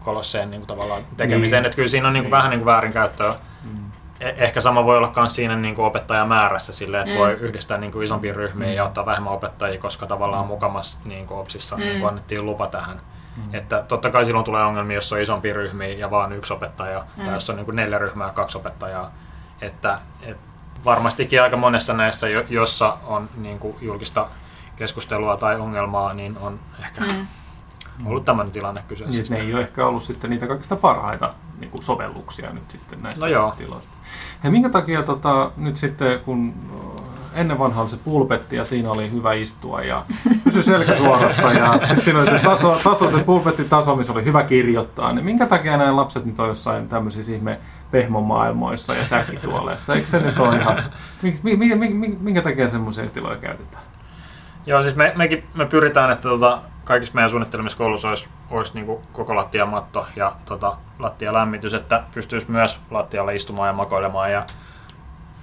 S6: kolosseen niin kuin tavallaan tekemiseen.
S7: Niin.
S6: Että kyllä siinä on niin kuin
S7: Niin.
S6: vähän niin kuin väärinkäyttöä.
S7: Mm.
S6: E- ehkä sama voi olla myös siinä niin kuin opettajamäärässä silleen, että
S5: Mm.
S6: voi yhdistää niin kuin isompiin ryhmiin
S7: Mm.
S6: ja ottaa vähemmän opettajia, koska tavallaan mukamas niin kuin OPSissa
S5: Mm.
S6: niin kuin annettiin lupa tähän.
S7: Mm.
S6: Että totta kai silloin tulee ongelmia, jos on isompi ryhmiä ja vaan yksi opettaja,
S5: Mm.
S6: tai jos on niin kuin neljä ryhmää ja kaksi opettajaa. Että, et varmastikin aika monessa näissä, jo- jossa on niin kuin julkista keskustelua tai ongelmaa, niin on ehkä
S5: Mm.
S6: Ollut tämmöinen tilanne
S7: Niin,
S6: kyseessä.
S7: että ne ei ole ehkä ollut sitten niitä kaikista parhaita niin kuin sovelluksia nyt sitten näistä
S6: No joo.
S7: tiloista. Ja minkä takia tota, nyt sitten, kun ennen vanha oli se pulpetti ja siinä oli hyvä istua ja [LAUGHS] pysy selkä suorassa ja sitten siinä oli se taso, taso se pulpettitaso, missä oli hyvä kirjoittaa, niin minkä takia nämä lapset nyt on jossain tämmöisissä ihme pehmomaailmoissa ja säkkituoleissa? Eikö se nyt ole ihan, mi- mi- mi- mi- minkä takia semmoisia tiloja käytetään?
S6: Joo, siis me, mekin me pyritään, että tota, kaikissa meidän suunnittelemissa koulussa olisi, olisi niin koko lattiamatto ja tota, lattialämmitys, että pystyisi myös lattialle istumaan ja makoilemaan ja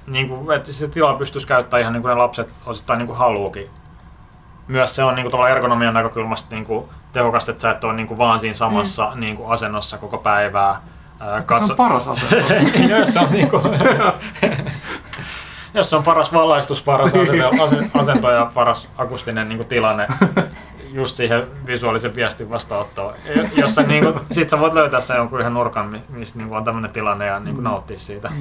S6: niin kuin, että se tila pystyisi käyttämään ihan niin kuin ne lapset osittain niin kuin haluukin. Myös se on niin kuin ergonomian näkökulmasta niin kuin tehokasta, että sä et ole niin kuin vaan siinä samassa mm. niin kuin asennossa koko päivää. Ää,
S7: Se on paras asento. [LAUGHS]
S6: jos on niinku, [LAUGHS] jos on paras valaistus, paras asento, ase- [LAUGHS] asento ja paras akustinen niinku tilanne just siihen visuaalisen viestin vastaanottoon. Jo- Jossa niinku, sit sä voit löytää sen jonkun ihan nurkan, mi- missä niinku on tämmöinen tilanne ja niinku nauttia siitä.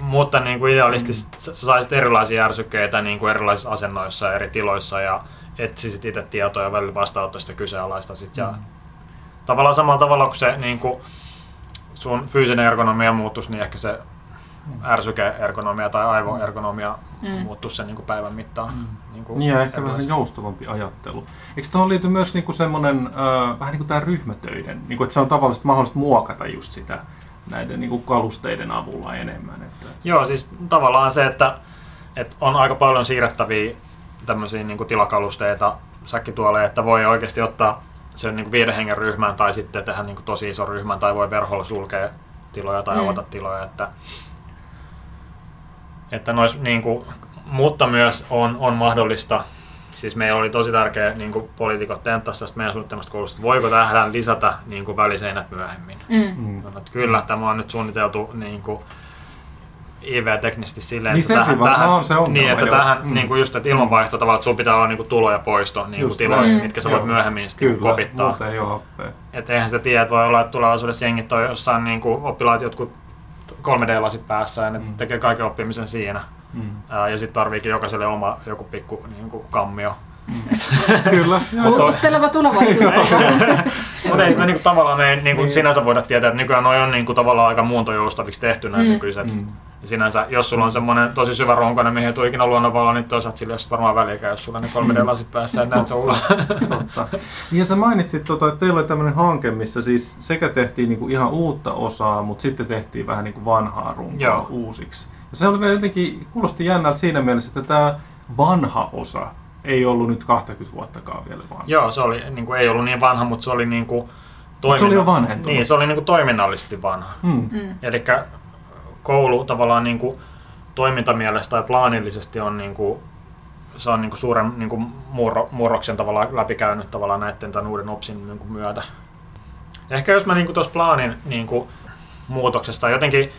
S6: mutta niin kuin idealistisesti sä sä saisit erilaisia järsykkeitä niin kuin erilaisissa asennoissa ja eri tiloissa ja etsisit itse tietoa ja välillä vastaanottaisit ja kyseenalaistasit. Ja tavallaan samalla tavalla kuin se niin kuin sun fyysinen ergonomia muuttuisi, niin ehkä se ärsykeergonomia tai aivoergonomia
S5: Mm.
S6: muuttuisi sen niin kuin päivän mittaan. Niin, kuin
S7: Niin, ja ehkä vähän joustavampi ajattelu. Eikö tuohon liity myös niinku semmoinen, äh, vähän niin kuin tämä ryhmätöiden, niinku, että se on tavallisesti mahdollista muokata just sitä näiden niinku kalusteiden avulla enemmän. Että,
S6: Joo, siis tavallaan se, että, että on aika paljon siirrettäviä tämmöisiä niin kuin tilakalusteita säkkituoleja, että voi oikeasti ottaa sen niin kuin viiden hengen ryhmän tai sitten tehdä niin kuin tosi ison ryhmän tai voi verholla sulkea tiloja tai
S5: Mm.
S6: avata tiloja. Että, että nois, niin kuin, mutta myös on, on mahdollista, siis meillä oli tosi tärkeä niin kuin poliitikot tenttasi tästä meidän suunnittelemasta koulusta, että voiko tähän lisätä niin kuin väliseinät myöhemmin.
S5: Mm.
S7: mm.
S6: Sanoin, että kyllä, tämä on nyt suunniteltu niin kuin IV-teknisesti silleen,
S7: Niin
S6: että tähän, tähän,
S7: on se ongelma,
S6: niin, että
S7: joo.
S6: tähän
S7: Mm.
S6: niin kuin just, että ilmanvaihto tavallaan, että sun pitää olla niin kuin tulo ja poisto niin kuin tiloista,
S5: näin.
S6: mitkä sä voit
S7: Joo.
S6: myöhemmin sitten
S7: Kyllä,
S6: kopittaa.
S7: ei ole.
S6: Että eihän sitä tiedä, että voi olla, että tulevaisuudessa jengit on jossain niin kuin oppilaat jotkut 3D-lasit päässä ja ne
S7: Mm.
S6: tekee kaiken oppimisen siinä.
S7: Mm.
S6: Ää, ja sitten tarviikin jokaiselle oma joku pikku niin kuin kammio. [LAUGHS]
S7: Kyllä, [LAUGHS] joo.
S5: Houkutteleva tulevaisuus. [LAUGHS]
S6: Mutta ei sitä niinku, tavallaan ei, niinku,
S7: Niin.
S6: sinänsä voida tietää, että nykyään noi on niinku, tavallaan aika muuntojoustaviksi tehty nämä
S5: Mm.
S6: nykyiset.
S7: Mm.
S6: Sinänsä, jos sulla on semmoinen tosi syvä ronkoinen, mihin ei tule ikinä luonnonvalo, niin toisaalta sillä ei ole varmaan väliäkään, jos sulla on ne 3D-lasit päässä, että näet sä ulos.
S7: Totta. Niin ja sä mainitsit, tota, että teillä oli tämmöinen hanke, missä siis sekä tehtiin niinku ihan uutta osaa, mutta sitten tehtiin vähän niinku vanhaa runkoa
S6: Joo.
S7: uusiksi. Ja se oli vielä jotenkin, kuulosti jännältä siinä mielessä, että tämä vanha osa ei ollut nyt 20 vuottakaan vielä vanha.
S6: Joo, se oli, niinku, ei ollut niin vanha, mutta se oli niinku,
S7: se oli jo vanhentunut.
S6: Niin, se oli niinku, toiminnallisesti vanha.
S7: Mm.
S5: Mm.
S6: Eli koulu tavallaan niinku, toimintamielessä tai plaanillisesti on niinku, se on niinku suuren niinku, murro, murroksen tavallaan läpikäynyt tavallaan näiden tämän uuden OPSin niinku, myötä. Ehkä jos mä niinku tuossa plaanin niinku, muutoksesta jotenkin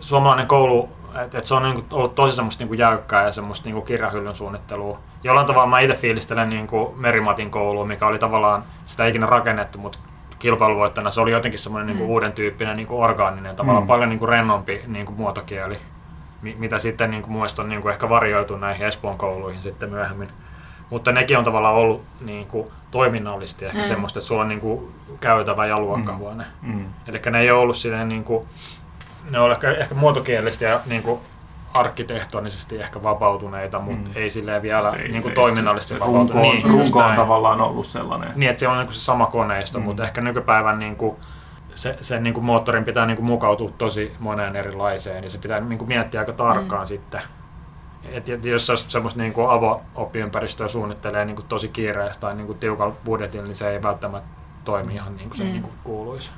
S6: suomalainen koulu, että et se on niinku, ollut tosi semmoista niinku, jäykkää ja semmoista niinku, kirjahyllyn suunnittelua. Jollain tavalla mä itse fiilistelen niinku, Merimatin koulua, mikä oli tavallaan sitä ikinä rakennettu, mutta kilpailuvoittajana se oli jotenkin semmoinen niinku,
S5: Mm.
S6: uuden tyyppinen niinku, orgaaninen, tavallaan
S7: Mm.
S6: paljon niinku, rennompi niinku, muotokieli, mi- mitä sitten niinku, mun mielestä on niinku, ehkä varjoitu näihin Espoon kouluihin sitten myöhemmin. Mutta nekin on tavallaan ollut niinku, toiminnallisesti ehkä
S5: Mm.
S6: semmoista, että sulla on niinku, käytävä ja luokkahuone.
S7: Mm.
S6: Eli ne ei ole ollut silleen niin kuin, ne on ehkä, ehkä muotokielisesti ja niin kuin arkkitehtonisesti ehkä vapautuneita, mutta
S7: Mm.
S6: ei silleen vielä
S7: Ei-
S6: niin kuin
S7: ei-
S6: toiminnallisesti
S7: se
S6: vapautuneita.
S7: Runko,
S6: Niin,
S7: runko on
S6: näin.
S7: tavallaan ollut sellainen.
S6: Niin, että se on niin kuin se sama koneisto,
S7: Mm.
S6: mutta ehkä nykypäivän niin kuin, se, sen niin kuin moottorin pitää niin kuin mukautua tosi moneen erilaiseen ja se pitää niin kuin miettiä aika tarkkaan mm. sitten. Et, et jos se olisi semmoista niin kuin avo-oppiympäristöä suunnittelee niin kuin tosi kiireessä tai niin kuin tiukalla budjetilla, niin se ei välttämättä toimi ihan niin kuin se
S5: Mm.
S6: niin kuin kuuluisi.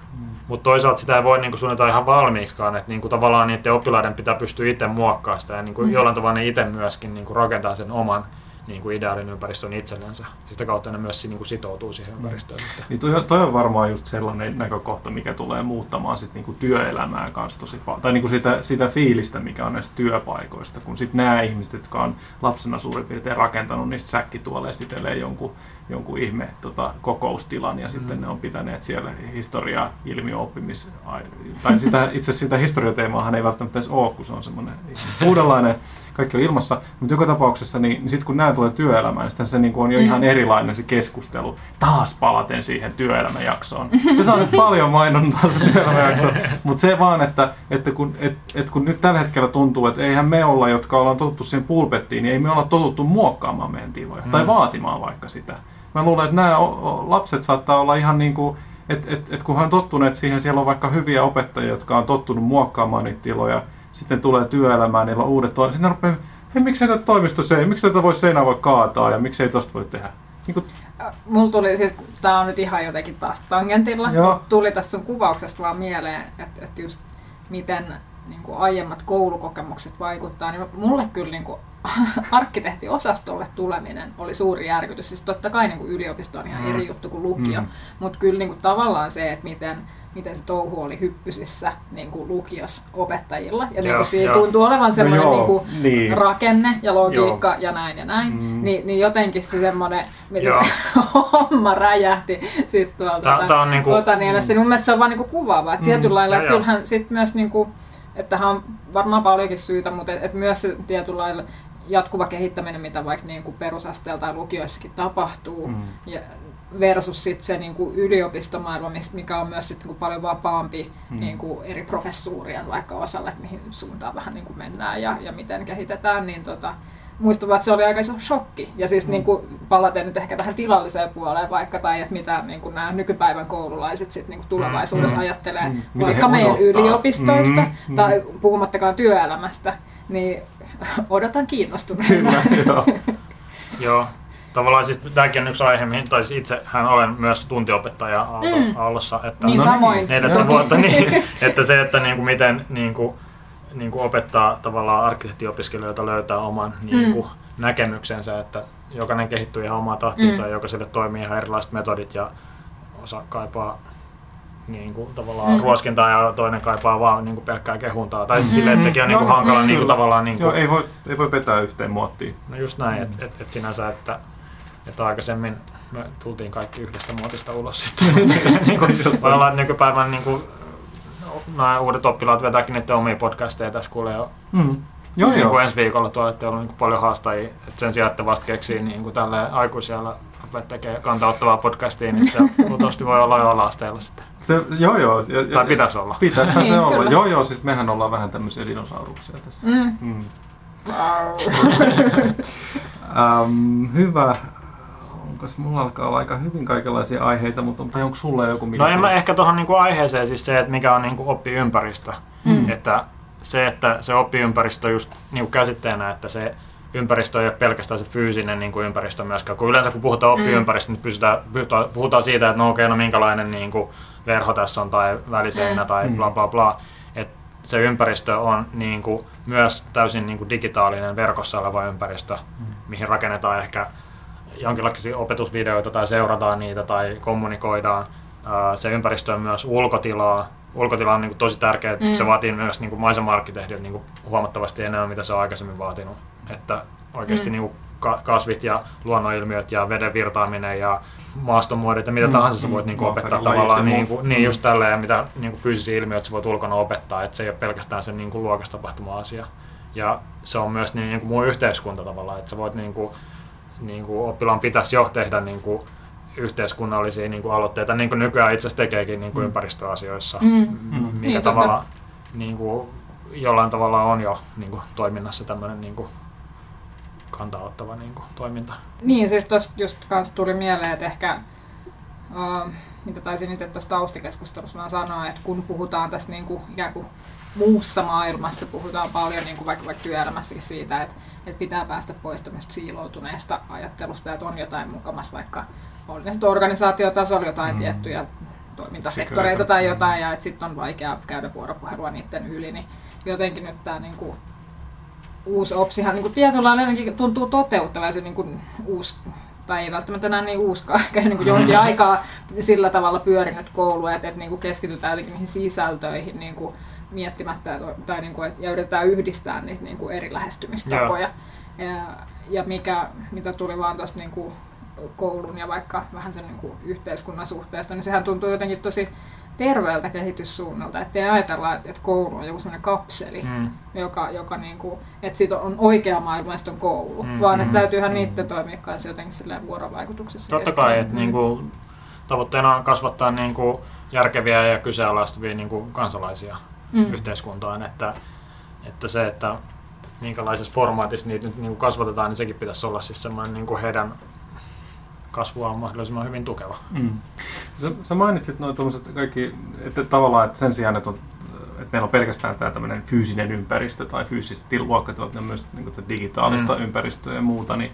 S6: Mutta toisaalta sitä ei voi niinku suunnitella ihan valmiiksikaan, että niinku tavallaan niiden oppilaiden pitää pystyä itse muokkaamaan sitä ja niinku
S5: Mm.
S6: jollain tavalla ne itse myöskin niinku rakentaa sen oman niinku ideaalin ympäristön itsellensä. Sitä kautta ne myös niinku sitoutuu siihen ympäristöön. sitten.
S7: Niin toi, toi on varmaan just sellainen näkökohta, mikä tulee muuttamaan sit niinku työelämää kanssa tosi paljon. Tai niinku sitä, sitä fiilistä, mikä on näistä työpaikoista. Kun sitten nämä ihmiset, jotka on lapsena suurin piirtein rakentanut niistä säkkituoleista itselleen jonkun, jonkun ihme tota, kokoustilan ja sitten ne on pitäneet siellä historiaa, ilmiöoppimis... ai- Tai sitä, itse asiassa sitä historiateemaahan ei välttämättä edes ole, kun se on semmoinen uudenlainen [LAUGHS] kaikki on ilmassa, mutta joka tapauksessa, niin, niin sitten kun nämä tulee työelämään, niin se niin kuin on jo
S5: Mm.
S7: ihan erilainen se keskustelu. Taas palaten siihen työelämäjaksoon. [LAUGHS] Se saa nyt paljon mainontaa se työelämäjakso, mutta se vaan, että, että kun, et, et kun nyt tällä hetkellä tuntuu, että eihän me olla, jotka ollaan totuttu siihen pulpettiin, niin ei me olla totuttu muokkaamaan meidän tiloja tai
S6: Mm.
S7: vaatimaan vaikka sitä. Mä luulen, että nämä lapset saattaa olla ihan niin kuin, että et, et kun he on tottuneet siihen, siellä on vaikka hyviä opettajia, jotka on tottunut muokkaamaan niitä tiloja, sitten tulee työelämään, niillä on uudet toimet. Sitten ne rupeaa, hei, miksi tätä toimistossa miksi tätä voi seinää voi kaataa ja miksi ei tosta voi tehdä. Niin kuin,
S5: Mulla tuli siis, tää on nyt ihan jotenkin taas tangentilla,
S7: Joo.
S5: tuli tässä sun kuvauksesta vaan mieleen, että, että just miten niin kuin aiemmat koulukokemukset vaikuttaa, niin mulle kyllä niin kuin [LAUGHS] arkkitehtiosastolle tuleminen oli suuri järkytys. Siis totta kai niin kuin yliopisto on ihan
S6: Mm.
S5: eri juttu kuin lukio,
S7: Mm.
S5: mutta kyllä niin kuin tavallaan se, että miten, miten se touhu oli hyppysissä niin kuin lukios opettajilla. Ja niin
S6: Joo,
S5: kuin siinä
S6: joo.
S5: tuntuu olevan sellainen
S7: joo,
S5: niin kuin
S7: niin.
S5: rakenne ja logiikka ja näin ja näin,
S7: Mm.
S5: niin, niin jotenkin se semmoinen,
S6: Joo.
S5: se [LAUGHS] homma räjähti sitten tuolta
S6: Tää- tää on niinku-
S5: Otaniemessä. Niin mun mielestä se on vaan niinku kuvaava. Että
S7: Mm,
S5: tietyllä lailla,
S6: joo,
S5: että
S6: joo.
S5: kyllähän sit myös niinku että tähän on varmaan paljonkin syytä, mutta et, et myös se tietynlailla jatkuva kehittäminen, mitä vaikka niin kuin perusasteella tai lukioissakin tapahtuu, mm. ja versus sit se niin kuin yliopistomaailma, mikä on myös sit niin kuin paljon vapaampi mm. niin kuin eri professuurien vaikka osalle, että mihin suuntaan vähän niin kuin mennään ja, ja miten kehitetään, niin tota, muistuvat, että se oli aika iso shokki. Ja siis mm. niin kuin, palaten nyt ehkä tähän tilalliseen puoleen vaikka, tai että mitä niin kuin nämä nykypäivän koululaiset sit, niin kuin tulevaisuudessa mm. ajattelee mm. vaikka meidän odottaa. yliopistoista, mm. tai puhumattakaan työelämästä, niin [LAUGHS] odotan kiinnostuneena.
S6: Kyllä, joo. [LAUGHS] joo. Tavallaan siis tämäkin on yksi aihe, mihin tai siis itsehän olen myös tuntiopettaja Aalto, mm. Aallossa. Että
S5: niin, samoin.
S6: Neljättä vuotta, niin, [LAUGHS] että se, että niin kuin miten niin kuin, niin kuin opettaa tavallaan arkkitehtiopiskelijoita löytää oman niin kuin, mm. näkemyksensä, että jokainen kehittyy ihan omaa tahtiinsa mm. ja jokaiselle toimii ihan erilaiset metodit ja osa kaipaa niin kuin, tavallaan mm. ruoskintaa ja toinen kaipaa vaan niin kuin, pelkkää kehuntaa. Tai siis mm. silleen, että sekin on niin kuin, hankala mm. niin kuin, tavallaan... Niin kuin,
S7: Joo, ei voi, ei voi vetää yhteen muottiin.
S6: No just näin, mm. että et, et sinänsä, että, että aikaisemmin me tultiin kaikki yhdestä muotista ulos sitten. [LAUGHS] niin kuin, voi olla, nykypäivän niin kuin, nämä uudet oppilaat vetääkin niiden omia podcasteja tässä kuulee jo. Mm. Joo, niin joo. ensi viikolla tuolla, että on niin paljon haastajia, että sen sijaan, että vasta keksii niin kuin tälle aikuisella rupeat tekemään kantauttavaa podcastia, niin sitä [LAUGHS] luultavasti voi olla jo ala-asteella sitten.
S7: Se, joo, joo. Ja,
S6: tai pitäisi olla.
S7: Pitäisihän se niin, olla. Joo, joo, siis mehän ollaan vähän tämmöisiä dinosauruksia tässä. Mm. Mm. um, [LAUGHS] hyvä koska mulla alkaa olla aika hyvin kaikenlaisia aiheita, mutta onko sulla joku
S6: No en mä ehkä tuohon niinku aiheeseen siis se, että mikä on niinku oppiympäristö. Mm. Että se, että se oppiympäristö just niinku käsitteenä, että se ympäristö ei ole pelkästään se fyysinen niin kuin ympäristö myöskään. Kun yleensä kun puhutaan oppiympäristöstä, mm. niin pysytään, puhutaan, puhutaan siitä, että no okei, no minkälainen niin kuin verho tässä on tai väliseinä mm. tai bla bla bla. Et se ympäristö on niin kuin, myös täysin niin kuin digitaalinen verkossa oleva ympäristö, mm. mihin rakennetaan ehkä jonkinlaisia opetusvideoita tai seurataan niitä tai kommunikoidaan. Se ympäristö on myös ulkotilaa. Ulkotila on niin kuin tosi tärkeä, mm. se vaatii myös niin kuin maisema-arkkitehdiltä niin kuin huomattavasti enemmän, mitä se on aikaisemmin vaatinut. Että oikeasti mm. niin kuin kasvit ja luonnonilmiöt ja veden virtaaminen ja maastonmuodot ja mitä mm. tahansa sä voit niin kuin opettaa tavallaan niin, kuin, niin just tälleen, mitä niin kuin fyysisiä ilmiöitä sä voit ulkona opettaa, että se ei ole pelkästään se niin kuin luokassa tapahtuma asia. Ja se on myös niin, niin kuin muu yhteiskunta tavallaan, että sä voit niin kuin, niin kuin oppilaan pitäisi jo tehdä niin kuin yhteiskunnallisia niin kuin aloitteita, niin kuin nykyään itse asiassa tekeekin niin kuin mm. ympäristöasioissa, mm. mm. mikä niin, tavalla niin kuin, jollain tavalla on jo niin kuin, toiminnassa tämmöinen niin kuin, kantaottava niin kuin, toiminta.
S5: Niin, siis tuosta just kanssa tuli mieleen, että ehkä uh, mitä taisin itse tuossa taustakeskustelussa vaan sanoa, että kun puhutaan tässä niin kuin, ikään kuin muussa maailmassa, puhutaan paljon niin kuin vaikka, vaikka työelämässäkin siitä, että, että pitää päästä pois tämmöistä siiloutuneesta ajattelusta, että on jotain mukamassa vaikka oli ne organisaatiotasolla jotain mm. tiettyjä toimintasektoreita tai jotain, ja että sitten on vaikea käydä vuoropuhelua niiden yli, niin jotenkin nyt tämä niin kuin, uusi OPSihan niin kuin tietyllä lailla tuntuu toteuttavan se niin kuin, uusi tai ei välttämättä enää niin uuskaan, [LAUGHS] niin kuin jonkin aikaa sillä tavalla pyörinyt koulu, että, että niin kuin keskitytään jotenkin niihin sisältöihin niin kuin miettimättä tai niin kuin, ja yritetään yhdistää niitä niin kuin eri lähestymistapoja. Ja, ja mikä, mitä tuli vaan tästä niin kuin koulun ja vaikka vähän sen niin kuin yhteiskunnan suhteesta, niin sehän tuntuu jotenkin tosi terveeltä kehityssuunnalta, ettei ajatella, että koulu on joku sellainen kapseli, mm. joka, joka niin kuin, että siitä on oikea maailma on koulu, mm, vaan että mm. täytyyhän mm. niiden toimia kanssa jotenkin silleen vuorovaikutuksessa.
S6: Totta kai, että niin kuin, tavoitteena on kasvattaa niin kuin, järkeviä ja kyseenalaistavia niin kuin, kansalaisia mm. yhteiskuntaan, että, että se, että minkälaisessa formaatissa niitä nyt niin kasvatetaan, niin sekin pitäisi olla siis semmoinen niin kuin heidän kasvua on mahdollisimman hyvin tukeva. Mm.
S7: Sä, sä mainitsit noin tuommoiset kaikki, että tavallaan että sen sijaan, että, on, että meillä on pelkästään tämä tämmöinen fyysinen ympäristö tai fyysiset luokkatilat, ne on myös niin kuin, digitaalista mm. ympäristöä ja muuta, niin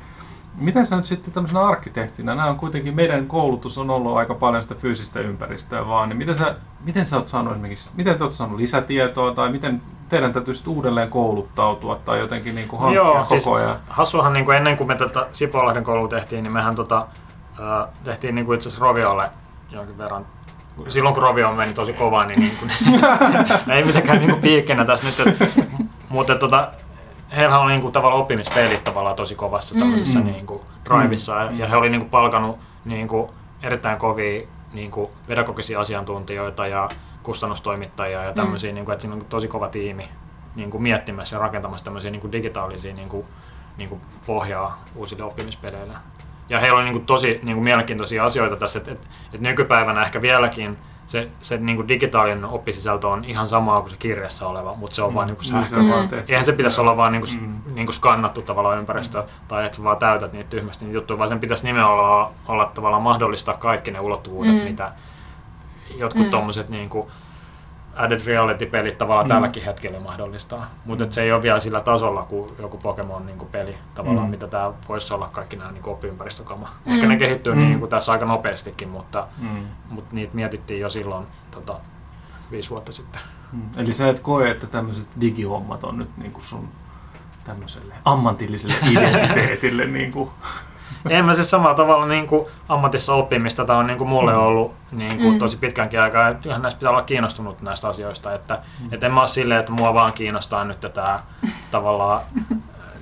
S7: Miten sä nyt sitten tämmöisenä arkkitehtinä, nämä on kuitenkin, meidän koulutus on ollut aika paljon sitä fyysistä ympäristöä vaan, niin miten sä, miten sä oot saanut esimerkiksi, miten te oot saanut lisätietoa tai miten teidän täytyy sitten uudelleen kouluttautua tai jotenkin niin kuin hankkia Joo, siis koko ajan?
S6: Hassuhan niin kuin ennen kuin me tätä Sipolahden koulu tehtiin, niin mehän tota, äh, tehtiin niin kuin itse asiassa Roviolle jonkin verran silloin kun Rovio meni tosi kovaa, niin, niin kuin, [LAUGHS] [LAUGHS] ei mitenkään niin kuin piikkinä tässä nyt, että, mutta tota, heillä oli niinku tavallaan oppimispelit tavallaan tosi kovassa mm. tämmöisessä mm. niinku drivissa mm. ja he oli niinku palkanut niinku erittäin kovia niinku pedagogisia asiantuntijoita ja kustannustoimittajia ja tämmöisiä, mm. niin kuin, että siinä on tosi kova tiimi niin kuin miettimässä ja rakentamassa tämmöisiä niin kuin digitaalisia niin kuin, niin kuin pohjaa uusille oppimispeleille. Ja heillä on niin kuin tosi niin kuin mielenkiintoisia asioita tässä, että, että, että nykypäivänä ehkä vieläkin se, se niin kuin digitaalinen oppisisältö on ihan sama kuin se kirjassa oleva, mutta se on mm. vaan niin kuin
S7: Niin
S6: sähkö.
S7: se vaan tehty.
S6: Eihän se pitäisi olla vaan niin kuin,
S7: Mm.
S6: niin kuin skannattu tavallaan ympäristö, tai että sä vaan täytät niitä tyhmästi niitä juttuja, vaan sen pitäisi nimenomaan olla tavallaan mahdollistaa kaikki ne ulottuvuudet,
S5: Mm.
S6: mm. mitä jotkut
S5: Mm.
S6: mm. tommoset niin kuin added reality-pelit tavallaan
S7: Mm.
S6: mm. tälläkin hetkellä mahdollistaa. Mutta se ei ole vielä sillä tasolla kuin joku Pokemon niin kuin peli, tavallaan
S7: Mm.
S6: mitä tämä voisi olla kaikki nämä niin oppiympäristökama. Ehkä
S5: Mm.
S6: ne kehittyy
S7: Mm.
S6: niin kuin tässä aika nopeastikin, mutta,
S7: Mm.
S6: mutta niitä mietittiin jo silloin tota, viisi vuotta sitten.
S7: Mm. Eli sä et koe, että tämmöiset digihommat on nyt niin kuin sun tämmöiselle ammatilliselle [LAUGHS] identiteetille niin kuin, [LAUGHS]
S6: En mä siis samalla tavalla niin kuin ammatissa oppimista, tämä on niin kuin mulle
S7: Mm.
S6: ollut niin kuin
S5: Mm.
S6: tosi pitkänkin aikaa, että näistä pitää olla kiinnostunut näistä asioista, että mm. et en mä ole silleen, että mua vaan kiinnostaa nyt tämä [LAUGHS] tavallaan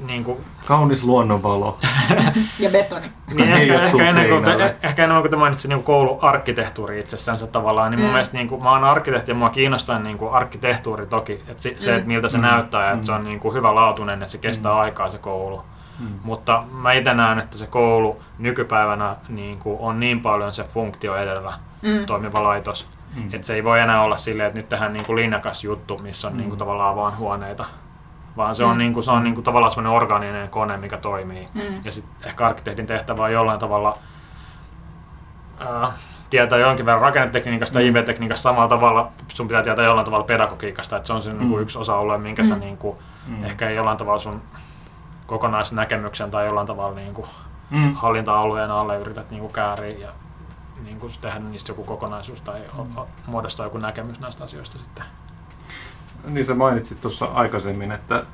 S6: niin kuin,
S7: kaunis luonnonvalo. [LAUGHS]
S5: Ja betoni.
S6: niin ehkä, ehkä, ennen kuin te,
S7: seinälle.
S6: ehkä enemmän kuin te mainitsitte niin kouluarkkitehtuuri itsessänsä tavallaan, niin mun
S5: Mm.
S6: mielestä niin kuin, mä oon arkkitehti ja mua kiinnostaa niin kuin arkkitehtuuri toki, että se, se
S5: Mm.
S6: että miltä se
S7: Mm.
S6: näyttää ja
S7: Mm.
S6: että se on niin kuin hyvä laatuinen ja se kestää
S7: Mm.
S6: aikaa se koulu.
S7: Mm.
S6: Mutta mä itse näen, että se koulu nykypäivänä niin kuin on niin paljon se funktio edellä
S5: Mm.
S6: toimiva laitos,
S7: Mm.
S6: että se ei voi enää olla silleen, että nyt tehdään niin kuin linjakas juttu, missä on
S7: Mm.
S6: niin kuin tavallaan vaan huoneita. Vaan se
S5: Mm.
S6: on, niin kuin, se on niin kuin tavallaan sellainen organinen kone, mikä toimii.
S5: Mm.
S6: Ja sitten ehkä arkkitehdin tehtävä on jollain tavalla ää, tietää jonkin verran rakennetekniikasta ja
S7: Mm.
S6: IV-tekniikasta samalla tavalla. Sun pitää tietää jollain tavalla pedagogiikasta, että se on se niin kuin
S7: Mm.
S6: yksi osa-alue, minkä sä
S5: Mm.
S6: niin kuin,
S7: Mm.
S6: ehkä jollain tavalla sun kokonaisnäkemyksen tai jollain tavalla niin kuin
S7: Mm.
S6: hallinta-alueen alle yrität niin kuin kääriä ja niin kuin tehdä niistä joku kokonaisuus tai o- muodostaa joku näkemys näistä asioista sitten.
S7: Niin sä mainitsit tuossa aikaisemmin, että,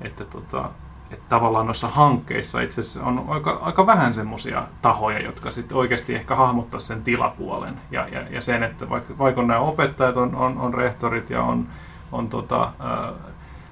S7: että, tota, että tavallaan noissa hankkeissa itse asiassa on aika, aika vähän semmoisia tahoja, jotka sitten oikeasti ehkä hahmottaa sen tilapuolen ja, ja, ja sen, että vaikka, vaikka nämä opettajat, on, on, on rehtorit ja on, on tota, ää,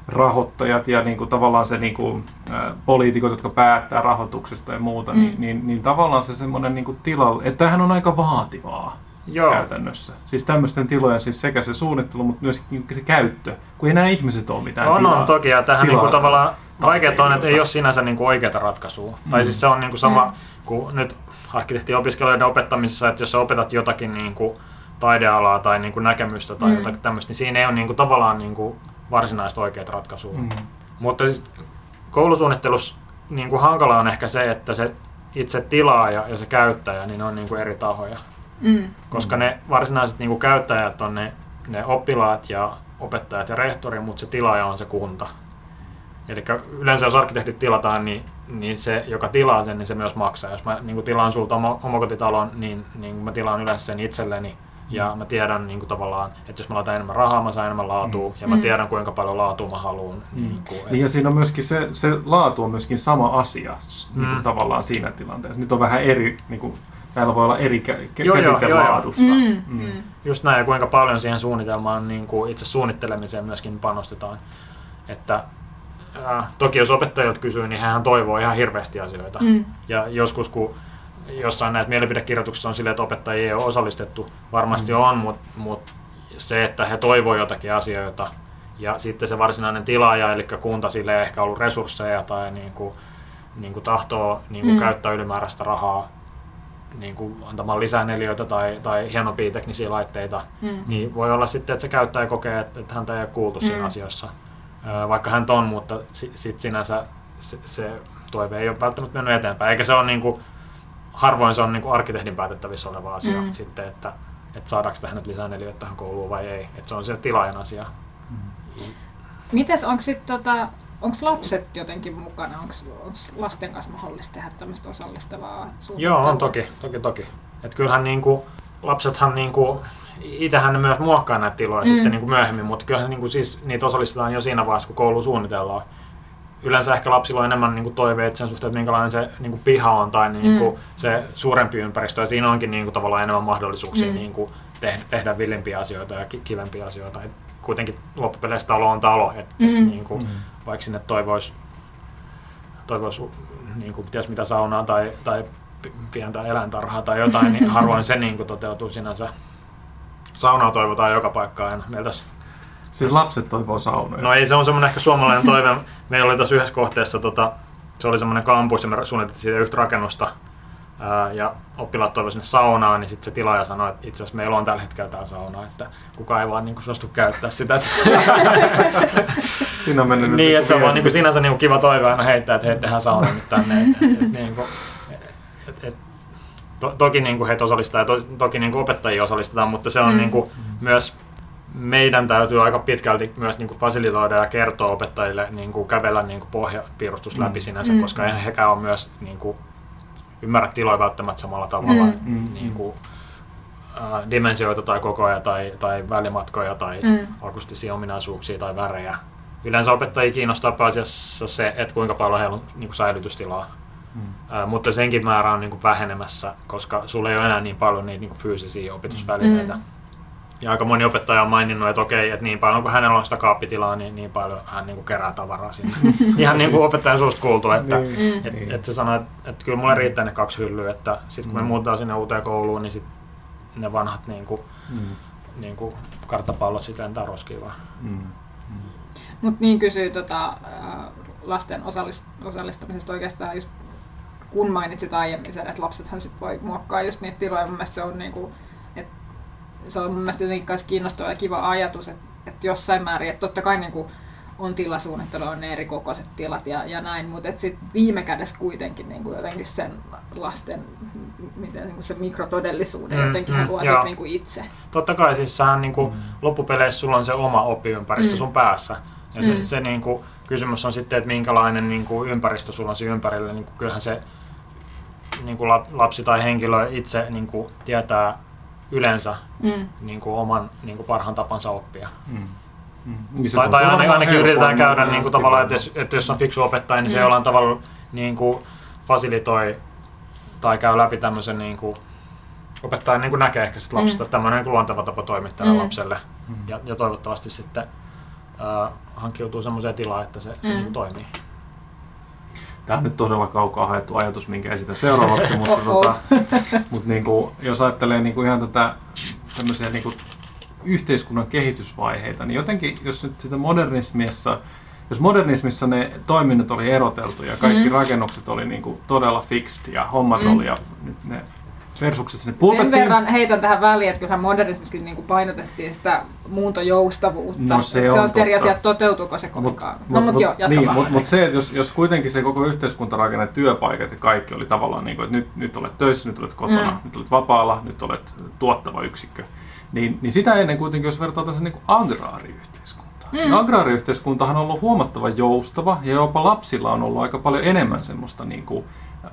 S7: rahoittajat ja niin kuin tavallaan se niin kuin, ää, poliitikot, jotka päättää rahoituksesta ja muuta,
S5: Mm.
S7: niin, niin, niin tavallaan se semmoinen niin kuin tila, että tämähän on aika vaativaa
S6: Joo,
S7: käytännössä. Siis tämmöisten tilojen siis sekä se suunnittelu, mutta myös se käyttö, kun ei nämä ihmiset ole mitään
S6: on,
S7: tilaa.
S6: on toki, ja tähän niin kuin tavallaan vaikeaa on, että ei ole sinänsä niin kuin oikeaa ratkaisua.
S7: Mm.
S6: Tai siis se on niin kuin sama
S5: Mm.
S6: kuin nyt arkkitehtiopiskelijoiden opettamisessa, että jos sä opetat jotakin niin kuin taidealaa tai niin kuin näkemystä tai
S5: Mm.
S6: jotakin tämmöistä, niin siinä ei ole niin kuin tavallaan niin kuin varsinaista oikeaa ratkaisua.
S7: Mm.
S6: Mutta siis koulusuunnittelussa niin kuin hankala on ehkä se, että se itse tilaaja ja se käyttäjä niin ne on niin kuin eri tahoja.
S5: Mm.
S6: Koska ne varsinaiset niin kuin käyttäjät on ne, ne oppilaat ja opettajat ja rehtori, mutta se tilaaja on se kunta. Eli yleensä jos arkkitehdit tilataan, niin, niin se, joka tilaa sen, niin se myös maksaa. Jos mä niin kuin tilaan sulta oma, omakotitalon, niin, niin mä tilaan yleensä sen itselleni. Ja mä tiedän niin kuin tavallaan, että jos mä laitan enemmän rahaa, mä saan enemmän laatua. Ja mä
S5: Mm.
S6: tiedän, kuinka paljon laatua mä haluan.
S7: Mm.
S6: Niin kuin,
S7: Niin ja siinä on myöskin se, se laatu on myöskin sama asia s- niin kuin
S6: Mm.
S7: tavallaan siinä tilanteessa. Nyt on vähän eri, niin kuin, täällä voi olla eri kä-
S6: Joo,
S7: käsite
S6: joo, joo.
S7: laadusta.
S5: Mm.
S7: Mm.
S5: Mm.
S6: Just näin, ja kuinka paljon siihen suunnitelmaan, niin kuin itse suunnittelemiseen myöskin panostetaan. Että, ää, toki jos opettajilta kysyy, niin hän toivoo ihan hirveästi asioita.
S5: Mm.
S6: Ja joskus, kun jossain näissä mielipidekirjoituksissa on silleen, että opettajia ei ole osallistettu, varmasti
S7: Mm.
S6: on, mutta mut se, että he toivoo jotakin asioita, ja sitten se varsinainen tilaaja, eli kunta, sille ei ehkä ollut resursseja tai niin kuin, niin kuin tahtoo niin kuin
S5: Mm.
S6: käyttää ylimääräistä rahaa niin kuin antamaan lisää neliöitä tai, tai hienompia teknisiä laitteita,
S5: Mm.
S6: niin voi olla sitten, että se käyttäjä kokee, että, että häntä ei ole kuultu siinä
S5: Mm.
S6: asiassa. Ö, Vaikka hän on, mutta si, sit sinänsä se, se toive ei ole välttämättä mennyt eteenpäin. Eikä se ole niin kuin, harvoin se on niin kuin arkkitehdin päätettävissä oleva asia
S5: Mm.
S6: sitten, että, että saadaanko tähän nyt lisää neliöitä tähän kouluun vai ei. Että se on se tilaajan asia.
S5: Mites, onko sit tota, onko lapset jotenkin mukana? Onko lasten kanssa mahdollista tehdä tämmöistä osallistavaa suunnittelua?
S6: Joo, on toki, toki, toki. Et kyllähän niinku, lapsethan niinku, itsehän ne myös muokkaa näitä tiloja
S5: Mm.
S6: mm. sitten niinku myöhemmin, mutta kyllähän niinku siis niitä osallistetaan jo siinä vaiheessa, kun koulu suunnitellaan. Yleensä ehkä lapsilla on enemmän niinku toiveet sen suhteen, että minkälainen se niinku piha on tai niinku
S5: Mm.
S6: se suurempi ympäristö. Ja siinä onkin niinku tavallaan enemmän mahdollisuuksia
S5: Mm.
S6: niinku tehdä, tehdä villimpiä asioita ja ki- kivempiä asioita. Et kuitenkin loppupeleissä talo on talo, että
S5: Mm.
S6: mm. niinku,
S7: Mm.
S6: vaikka sinne toivoisi toivois, niin kuin, ties mitä saunaa tai, tai pi- pientä eläintarhaa tai jotain, niin [LAUGHS] harvoin se niin kuin, toteutuu sinänsä. saunaa toivotaan joka paikkaan aina.
S7: Siis lapset toivoo saunoja.
S6: No ei, se on semmoinen ehkä suomalainen toive. Meillä oli tässä yhdessä kohteessa, tota, se oli semmoinen kampus ja me suunniteltiin siitä yhtä rakennusta. Ää, ja oppilaat toivoivat sinne saunaan, niin sitten se tilaaja sanoi, että itse asiassa meillä on tällä hetkellä tämä sauna, että kukaan ei vaan niin suostu käyttää sitä. [LAUGHS]
S7: Siinä on mennyt nyt
S6: niin, että se on vaan niin kuin sinänsä niin kuin kiva toive aina heittää, että hei, tehdään sauna nyt tänne. Et, et, niin kuin, et, et, to, toki niin kuin heitä osallistaa ja to, toki niin kuin opettajia osallistetaan, mutta se on
S5: Mm.
S6: niin kuin myös meidän täytyy aika pitkälti myös niin kuin fasilitoida ja kertoa opettajille niin kuin kävellä niin kuin pohjapiirustus läpi
S7: Mm.
S6: sinänsä,
S5: Mm.
S6: koska eihän hekään ole myös niin kuin, ymmärrä tiloja välttämättä samalla tavalla
S5: Mm.
S7: Mm.
S6: niin kuin, äh, dimensioita tai kokoja tai, tai välimatkoja tai
S5: Mm.
S6: akustisia ominaisuuksia tai värejä. Yleensä opettajia kiinnostaa pääasiassa se, että kuinka paljon heillä on niin kuin säilytystilaa.
S7: Mm.
S6: Ää, mutta senkin määrä on niin kuin vähenemässä, koska sulla ei ole enää niin paljon niitä niin kuin fyysisiä opetusvälineitä.
S5: Mm.
S6: Ja aika moni opettaja on maininnut, että okei, että niin paljon kuin hänellä on sitä kaappitilaa, niin niin paljon hän niin kuin kerää tavaraa sinne. [LAUGHS] Ihan niin kuin opettajan suusta kuultu, että
S7: Niin.
S6: Et,
S7: Niin.
S6: et se sanoi, että, että kyllä mulle riittää ne kaksi hyllyä, että sitten kun me
S7: Mm.
S6: muutetaan sinne uuteen kouluun, niin sit ne vanhat niin kuin,
S7: Mm.
S6: niin kuin karttapallot sitten lentää roskiin vaan.
S7: Mm.
S5: Mutta niin kysyy tota, ää, lasten osallist- osallistamisesta oikeastaan just kun mainitsit aiemmin sen, että lapsethan sit voi muokkaa just niitä tiloja. Mun mielestä se on, niinku, et, se on mun mielestä jotenkin kans kiinnostava ja kiva ajatus, että et jossain määrin, että totta kai niinku on tilasuunnittelu, on ne eri kokoiset tilat ja, ja näin, mutta sitten viime kädessä kuitenkin niinku jotenkin sen lasten miten, niinku se mikrotodellisuuden
S6: Mm,
S5: jotenkin
S6: mm, joo.
S5: sit niinku itse.
S6: Totta kai siis sähän niin kuin,
S7: Mm.
S6: loppupeleissä sulla on se oma oppiympäristö
S5: Mm.
S6: sun päässä. Ja se,
S5: Mm.
S6: se niin kuin, kysymys on sitten, että minkälainen niin kuin, ympäristö sulla on siinä ympärillä. Niin kuin, kyllähän se niin kuin lapsi tai henkilö itse niin kuin, tietää yleensä
S5: Mm.
S6: niin kuin, oman niin kuin, parhaan tapansa oppia.
S7: Mm. Mm. Niin se
S6: Tai, tai ainakin, ainakin yritetään
S7: helpommin
S6: käydä niin kuin, tavallaan, että jos, että jos on fiksu opettaja, niin se
S5: Mm.
S6: jollain tavalla niin kuin, fasilitoi tai käy läpi tämmöisen niin kuin, opettaja niin kuin näkee ehkä sit lapsesta,
S5: Mm.
S6: tämmöinen niin luonteva tapa toimia tälle
S5: Mm.
S6: lapselle.
S7: Mm.
S6: Ja, ja toivottavasti sitten äh, hankkiutuu semmoiseen tilaan, että se, se
S5: Mm.
S6: niin kuin toimii.
S7: Tämä on nyt todella kaukaa haettu ajatus, minkä esitän seuraavaksi, mutta, tota, mutta niin kuin, jos ajattelee niin kuin ihan tätä tämmöisiä niin kuin yhteiskunnan kehitysvaiheita, niin jotenkin, jos nyt sitä modernismissa, jos modernismissa ne toiminnot oli eroteltu ja kaikki
S5: Mm.
S7: rakennukset oli niin kuin todella fixed ja hommat
S5: Mm.
S7: oli ja nyt ne versuksessa ne
S5: Sen
S7: pulpettiin.
S5: verran heitän tähän väliin, että kyllähän modernismissakin niin kuin painotettiin sitä muuntojoustavuutta.
S7: No se on
S5: se on eri asia, toteutuuko se kovinkaan.
S7: mut,
S5: no mutta
S7: mut,
S5: joo, jatka
S7: niin,
S5: vaan.
S7: mut, se, että jos, jos kuitenkin se koko yhteiskuntarakenne, työpaikat ja kaikki oli tavallaan niin kuin, että nyt, nyt olet töissä, nyt olet kotona,
S5: Mm.
S7: nyt olet vapaalla, nyt olet tuottava yksikkö, niin, niin sitä ennen kuitenkin, jos vertaa tällaisen niin agraariyhteiskuntaan.
S5: Mm.
S7: Mm. Agraariyhteiskuntahan on ollut huomattavan joustava ja jopa lapsilla on ollut aika paljon enemmän semmoista niin kuin,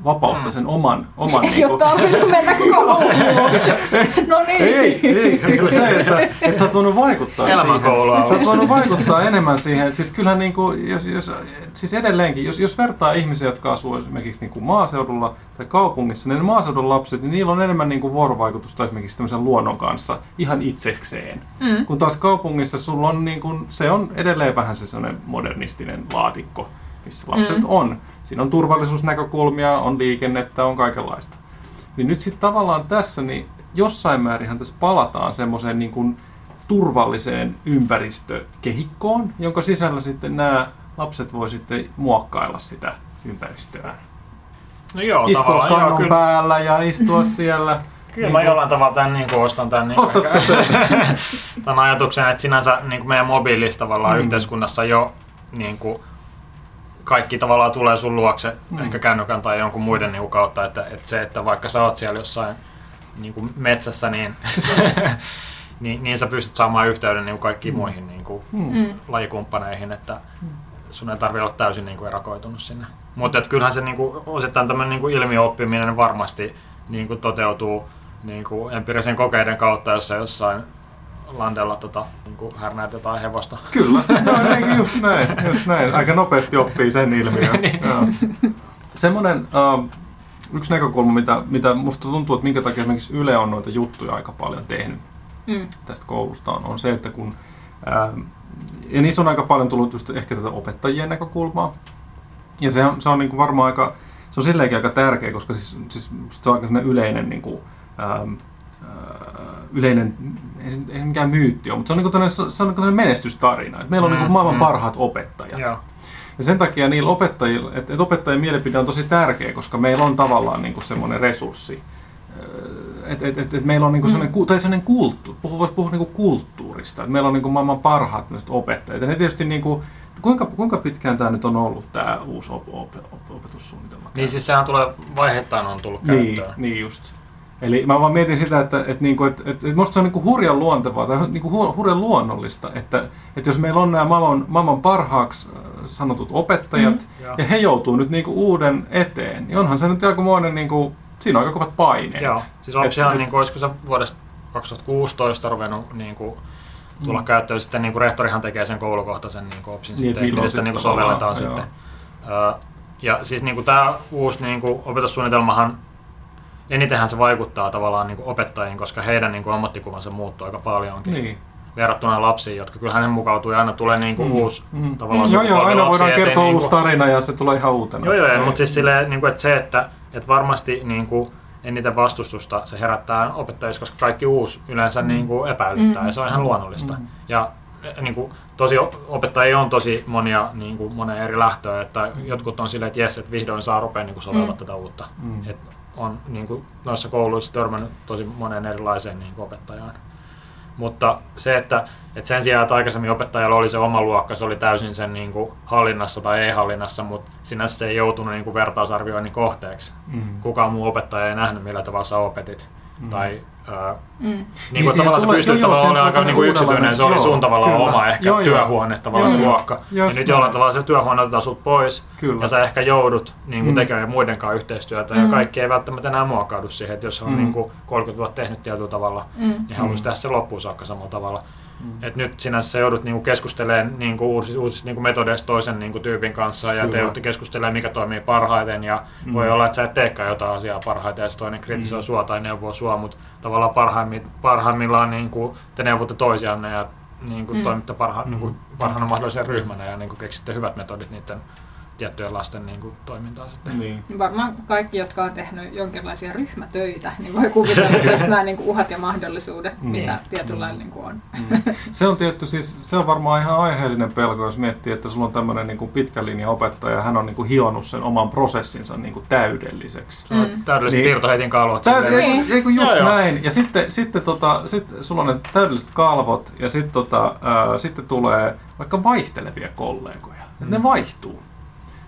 S7: vapautta
S6: Mm.
S7: sen oman, oman [LAUGHS]
S5: Ei
S7: niin
S5: ole tarvinnut mennä kouluun. [LAUGHS] no niin.
S7: ei, ei, niin kuin se, että, että sä oot voinut vaikuttaa
S6: Elämänkoulua
S7: siihen. Sä oot voinut vaikuttaa enemmän siihen. Siis kyllähän niin kuin, jos, jos, siis edelleenkin, jos, jos vertaa ihmisiä, jotka asuu esimerkiksi niin kuin maaseudulla tai kaupungissa, niin ne maaseudun lapset, niin niillä on enemmän niin kuin vuorovaikutusta esimerkiksi tämmöisen luonnon kanssa ihan itsekseen.
S5: Mm.
S7: Kun taas kaupungissa sulla on, niin kuin, se on edelleen vähän se sellainen modernistinen laatikko, missä lapset
S5: Mm.
S7: on. Siinä on turvallisuusnäkökulmia, on liikennettä, on kaikenlaista. Niin nyt sitten tavallaan tässä, niin jossain määrinhän tässä palataan semmoiseen niin kuin turvalliseen ympäristökehikkoon, jonka sisällä sitten nämä lapset voi sitten muokkailla sitä ympäristöään.
S6: No joo,
S7: Istua
S6: tavallaan, joo,
S7: kannon
S6: kyllä,
S7: päällä ja istua [LAUGHS] siellä.
S6: kyllä mä jollain tavalla tämän niin kuin ostan tämän, niin kuin, tämän [LAUGHS] ajatuksen, että sinänsä niin kuin meidän mobiilissa tavallaan
S7: Mm.
S6: yhteiskunnassa jo niin kuin, kaikki tavallaan tulee sun luokse,
S7: Mm.
S6: ehkä kännykän tai jonkun muiden niin kautta, että, että se, että vaikka sä oot siellä jossain niin kuin metsässä, niin, [LAUGHS] niin, niin sä pystyt saamaan yhteyden niin kuin kaikkiin
S7: Mm.
S6: muihin niin kuin,
S7: Hmm.
S5: Mm.
S6: lajikumppaneihin, että sun ei tarvitse olla täysin niin kuin erakoitunut sinne. Mutta kyllähän se niin kuin, osittain tämmöinen niin kuin ilmiöoppiminen varmasti niin kuin toteutuu niin kuin empiirisen kokeiden kautta, jossa jossain landella tota, niin härnäät jotain hevosta.
S7: Kyllä, [LAUGHS] no, niin, just näin, just näin. Aika nopeasti oppii sen ilmiön. [LAUGHS] Joo. Semmoinen uh, yksi näkökulma, mitä, mitä musta tuntuu, että minkä takia esimerkiksi Yle on noita juttuja aika paljon tehnyt
S5: Mm.
S7: tästä koulusta, on, on se, että kun ää, ja niissä on aika paljon tullut just ehkä tätä opettajien näkökulmaa. Ja se on, se on niin kuin varmaan aika, se on silleenkin aika tärkeä, koska siis, siis se on aika yleinen, niin kuin, ää, ää, yleinen ei, ei mikään myytti ole, mutta se on, niin kuin se on niin menestystarina. Että meillä on
S6: Mm,
S7: niin maailman
S6: mm.
S7: parhaat opettajat.
S6: Joo.
S7: Ja sen takia niillä opettajilla, että, että opettajien mielipide on tosi tärkeä, koska meillä on tavallaan niin kuin semmoinen resurssi. Että et, et, et meillä on niin kuin sellainen, ku- tai sellainen kulttuuri, puhua, voisi puhua niin kuin kulttuurista, että meillä on niin kuin maailman parhaat opettajat. Ja ne tietysti, niin kuin, kuinka, kuinka pitkään tämä nyt on ollut tämä uusi op, op, op, opetussuunnitelma?
S6: Niin siis sehän tulee vaiheittain on tullut
S7: niin,
S6: käyttöön.
S7: niin just. Eli mä vaan mietin sitä, että, että, niinku, että, että, että musta se on niinku hurjan luontevaa tai niinku hu- hurjan luonnollista, että, että jos meillä on nämä maailman, maailman parhaaksi äh, sanotut opettajat, mm. Ja he joutuu nyt niinku uuden eteen, niin onhan se nyt aikamoinen, niinku, siinä on aika kovat paineet.
S6: Joo, siis onko siellä, niin kuin, olisiko se vuodesta 2016 ruvennut niin kuin, tulla
S7: Mm.
S6: käyttöön, sitten niin kuin rehtorihan tekee sen koulukohtaisen niin kuin opsin
S7: Niin,
S6: sitten,
S7: milloin
S6: miten sitä
S7: sitten
S6: niin kuin sovelletaan
S7: joo.
S6: sitten. Ö, ja siis niin kuin tämä uusi niin kuin opetussuunnitelmahan, enitenhän se vaikuttaa tavallaan niin kuin opettajiin, koska heidän niin kuin ammattikuvansa muuttuu aika paljonkin.
S7: Niin.
S6: Verrattuna lapsiin, jotka kyllä hänen mukautuu ja aina tulee niin kuin
S7: Mm.
S6: uusi
S7: Mm.
S6: tavallaan
S7: Joo, joo,
S6: sukupolvi
S7: aina
S6: lapsia
S7: voidaan kertoa
S6: niin
S7: uusi
S6: kuin-
S7: tarina ja se tulee ihan uutena.
S6: Joo, joo,
S7: Ei-
S6: mutta siis silleen, niin kuin, että se, että, että varmasti niin kuin, eniten vastustusta se herättää opettajissa, koska kaikki uusi yleensä
S7: Mm.
S6: niin kuin, epäilyttää ja se on ihan luonnollista. Ja niin kuin, tosi opettajia on tosi monia niin kuin, monen eri lähtöä, että jotkut on silleen, että jes, että vihdoin saa rupea niin kuin, soveltaa
S5: Mm.
S6: tätä uutta.
S7: Mm.
S6: Et on niin kuin, noissa kouluissa törmännyt tosi monen erilaiseen niin kuin, opettajaan. Mutta se, että, että sen sijaan, että aikaisemmin opettajalla oli se oma luokka, se oli täysin sen niin kuin, hallinnassa tai ei-hallinnassa, mutta sinänsä se ei joutunut niin kuin, vertausarvioinnin kohteeksi.
S7: Mm.
S6: Kukaan muu opettaja ei nähnyt, millä tavalla sä opetit.
S7: Mm.
S6: Tai, ää,
S5: Mm.
S6: niin kuin tavallaan se
S7: joo, joo,
S6: tavallaan olemaan aika niin kuin yksityinen, se oli
S7: joo,
S6: sun tavallaan
S7: kyllä.
S6: oma ehkä
S7: Joo, joo.
S6: työhuone tavallaan se
S5: Joo,
S6: luokka. Ja nyt jollain tavalla se työhuone otetaan sut pois
S7: Kyllä.
S6: ja sä ehkä joudut niin kuin
S7: Mm.
S6: tekemään muiden kanssa yhteistyötä ja
S5: Mm.
S6: kaikki ei välttämättä enää muokaudu siihen, että jos on
S7: Mm.
S6: niin kuin 30 vuotta tehnyt tietyllä tavalla,
S5: Mm.
S6: niin haluaisi
S7: Mm.
S6: tehdä sen loppuun saakka samalla tavalla.
S7: Mm.
S6: Et nyt sinänsä sä joudut niinku keskustelemaan niinku uusista, uusista niinku metodeista toisen niinku tyypin kanssa ja te
S7: Kyllä.
S6: joudutte keskustelemaan, mikä toimii parhaiten ja
S7: Mm.
S6: voi olla, että sä et teekään jotain asiaa parhaiten ja se toinen kritisoi
S7: Mm.
S6: sua tai neuvoo sua, mutta tavallaan parhaimmi, parhaimmillaan niinku te neuvotte toisianne ja niinku
S5: Mm.
S6: toimitte parha,
S7: Mm.
S6: niinku parhaana mahdollisen ryhmänä ja niinku keksitte hyvät metodit niiden tiettyjen lasten niinku toimintaan sitten.
S7: Niin.
S5: Varmaan kaikki, jotka on tehnyt jonkinlaisia ryhmätöitä, niin voi kuvitella tästä nämä niin kuin uhat ja mahdollisuudet,
S7: Niin.
S5: mitä tietyllä lailla niin kuin on.
S7: Mm. Se on tietty, siis se on varmaan ihan aiheellinen pelko, jos miettii, että sulla on tämmöinen niin pitkän linjan opettaja ja hän on niin kuin hionut sen oman prosessinsa niin kuin täydelliseksi.
S5: Mm.
S6: täydelliset
S7: Niin.
S6: piirtoheitin kalvot.
S7: Täyd-
S6: silleen.
S7: ei, ei kun just
S6: Joo, joo.
S7: näin. Ja sitten, sitten tota, sit sulla on ne täydelliset kalvot ja sitten tota, ää, sitten tulee vaikka vaihtelevia kollegoja. Mm. Ne vaihtuu.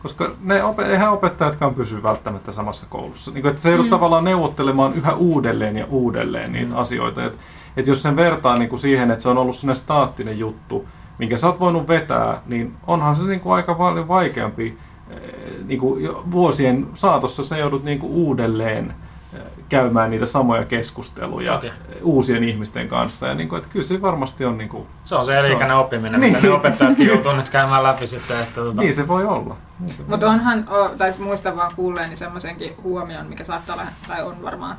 S7: Koska ne eihän opettajatkaan pysy välttämättä samassa koulussa. Niin että se joudut
S5: Mm.
S7: tavallaan neuvottelemaan yhä uudelleen ja uudelleen niitä
S6: Mm.
S7: asioita. Et, et jos sen vertaa niin kuin siihen, että se on ollut sellainen staattinen juttu, minkä sä oot voinut vetää, niin onhan se niin kuin aika paljon vaikeampi. eh, Niin kuin vuosien saatossa sä joudut niin kuin uudelleen käymään niitä samoja keskusteluja
S6: Toki.
S7: uusien ihmisten kanssa. Ja niin kuin, että kyllä se varmasti on, niin, kuin,
S6: Se on se elikäinen oppiminen,
S7: Niin.
S6: mitä ne opettajatkin joutuu nyt käymään läpi sitten. Että, tota,
S7: niin se voi olla. Niin
S5: Mutta onhan, o- tai muistan vaan kuulleeni semmoisenkin huomion, mikä saattaa olla, tai on varmaan,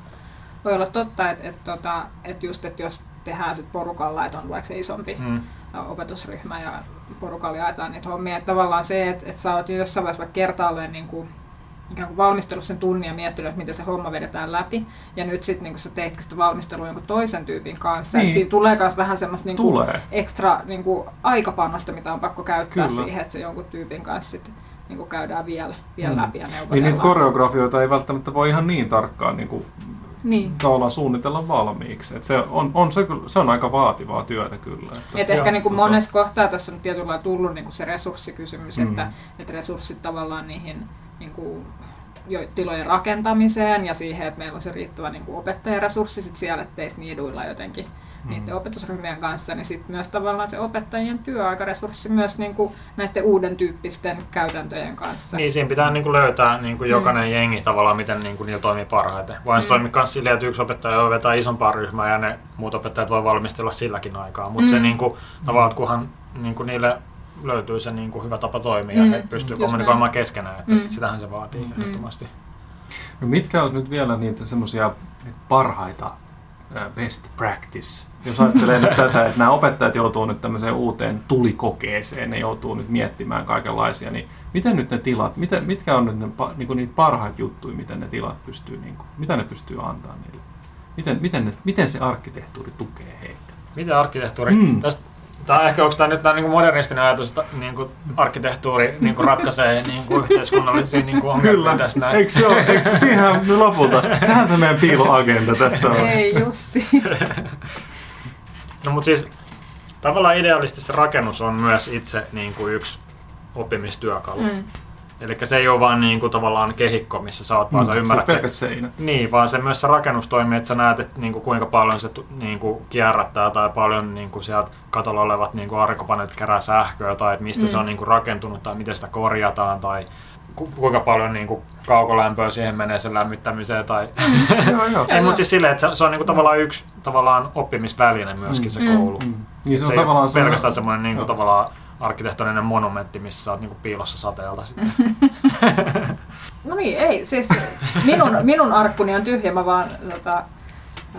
S5: voi olla totta, että, että, tota, että just, että jos tehdään sit porukalla, että on vaikka se isompi
S6: Mm.
S5: opetusryhmä ja porukalla jaetaan niitä hommia, että tavallaan se, että, että sä oot jo jossain vaiheessa vaikka kertaalleen niin kuin, ikään kuin valmistellut sen tunnin ja miettinyt, että miten se homma vedetään läpi. Ja nyt sitten niin sä teet sitä valmistelua jonkun toisen tyypin kanssa.
S7: Niin.
S5: Niin. siinä tulee myös vähän semmoista niin kuin, ekstra niin kuin, aikapanosta, mitä on pakko käyttää
S7: Kyllä.
S5: siihen, että se jonkun tyypin kanssa sit, niin kuin käydään vielä, vielä
S7: Mm.
S5: läpi ja
S7: Niin
S5: neuvotellaan.
S7: niitä koreografioita ei välttämättä voi ihan niin tarkkaan niin kuin,
S5: niin.
S7: tavallaan suunnitella valmiiksi. Et se, on, on se, kyllä- se on aika vaativaa työtä kyllä. Että,
S5: Et ehkä niin kuin monessa kohtaa tässä on tietyllä lailla tullut niin kuin se resurssikysymys,
S7: Mm.
S5: että, että resurssit tavallaan niihin niin kuin, jo, tilojen rakentamiseen ja siihen, että meillä on se riittävä niin kuin opettajaresurssi sit siellä, ettei niiduilla jotenkin. Niiden opetusryhmien kanssa, niin sitten myös tavallaan se opettajien työaikaresurssi myös niin kuin näiden uuden tyyppisten käytäntöjen kanssa.
S6: Niin, siinä pitää niinku löytää niinku jokainen jengi tavallaan, miten niinku niillä toimii parhaiten. Voihan se
S5: Mm.
S6: toimia myös silleen, että yksi opettaja voi vetää isompaa ryhmää ja ne muut opettajat voi valmistella silläkin aikaa. Mutta se
S5: Mm.
S6: niinku, tavallaan, että kunhan niinku niille löytyy se niinku hyvä tapa toimia
S5: Mm,
S6: ja he pystyy kommunikoimaan keskenään, että
S5: Mm.
S6: sitähän se vaatii
S5: Mm.
S6: ehdottomasti.
S7: No mitkä on nyt vielä niitä semmoisia parhaita ää, best practice? Jos ajattelee nyt tätä, että nämä opettajat joutuu nyt tämmöiseen uuteen tulikokeeseen, ne joutuu nyt miettimään kaikenlaisia, niin miten nyt ne tilat, miten, mitkä on nyt ne, pa- niinku niitä parhaita juttuja, miten ne tilat pystyy, niinku, mitä ne pystyy antaa niille? Miten, miten, ne, miten se arkkitehtuuri tukee heitä?
S6: Miten arkkitehtuuri,
S7: Mm.
S6: tästä, Tämä ehkä onko tämä nyt tämä niin modernistinen ajatus, että niin kuin arkkitehtuuri niin kuin ratkaisee niin kuin yhteiskunnallisia niin kuin ongelmia
S7: Kyllä,
S6: tässä näin.
S7: eikö se ole? Eikö, siinähän me lopulta, sehän se meidän piiloagenda tässä on.
S5: Ei Jussi. [LAUGHS]
S6: No mutta siis tavallaan idealistisesti se rakennus on myös itse niin kuin yksi oppimistyökalu. Mm.
S5: Mm.
S6: Eli se ei ole vaan niin kuin tavallaan kehikko, missä sä oot, vaan sä ymmärrät
S7: se
S6: se,
S7: seinät.
S6: Niin, vaan se myös se rakennus toimii, että sä näet, että niinku, kuinka paljon se tu- niinku, kierrättää tai paljon niinku, sieltä katolla olevat niinku, aurinkopaneelit kerää sähköä tai että mistä mm. se on niinku, rakentunut tai miten sitä korjataan tai kuinka paljon niinku, kaukolämpöä siihen menee sen lämmittämiseen. Tai... [LAUGHS]
S7: joo, joo.
S6: Ei, mutta siis silleen, että se, se on niinku, tavallaan yksi tavallaan oppimisväline myöskin se
S5: Mm.
S6: koulu.
S7: Mm. Niin se
S6: Se,
S7: on
S6: ei
S7: tavallaan
S6: pelkästään semmoinen niinku,
S7: Joo.
S6: tavallaan arkkitehtoninen monumentti, missä sä oot niinku, piilossa sateelta. Sitten. [LAUGHS]
S5: No niin, ei. Siis minun, minun arkkuni on tyhjä, mä vaan tota,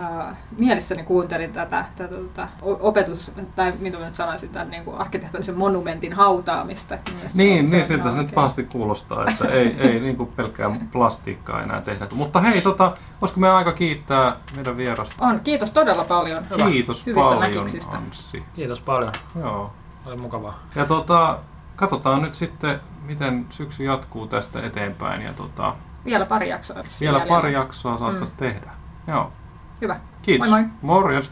S5: ää, mielessäni kuuntelin tätä, tätä, tätä opetus, tai mitä mä nyt sanoisin, tämän niin kuin arkkitehtonisen monumentin hautaamista. Se
S7: Niin,
S5: on-
S7: niin
S5: se on
S7: siltä se nyt
S5: oikein.
S7: pahasti kuulostaa, että ei, ei [LAUGHS] niin kuin pelkkää plastiikkaa enää tehdä. Mutta hei, tota, olisiko meidän aika kiittää meidän vierasta?
S5: On, kiitos todella paljon.
S7: Kiitos
S5: Hyvistä
S7: paljon,
S5: näkemyksistä.
S7: Anssi.
S6: Kiitos paljon.
S7: Joo.
S6: Oli mukavaa.
S7: Ja tota, katsotaan nyt sitten, miten syksy jatkuu tästä eteenpäin. Ja tota,
S5: Vielä pari jaksoa.
S7: vielä
S5: jäljellä.
S7: pari jaksoa saattaisi tehdä. Joo.
S5: Hyvä.
S7: Kiitos.
S5: Moi moi.
S7: Morjens.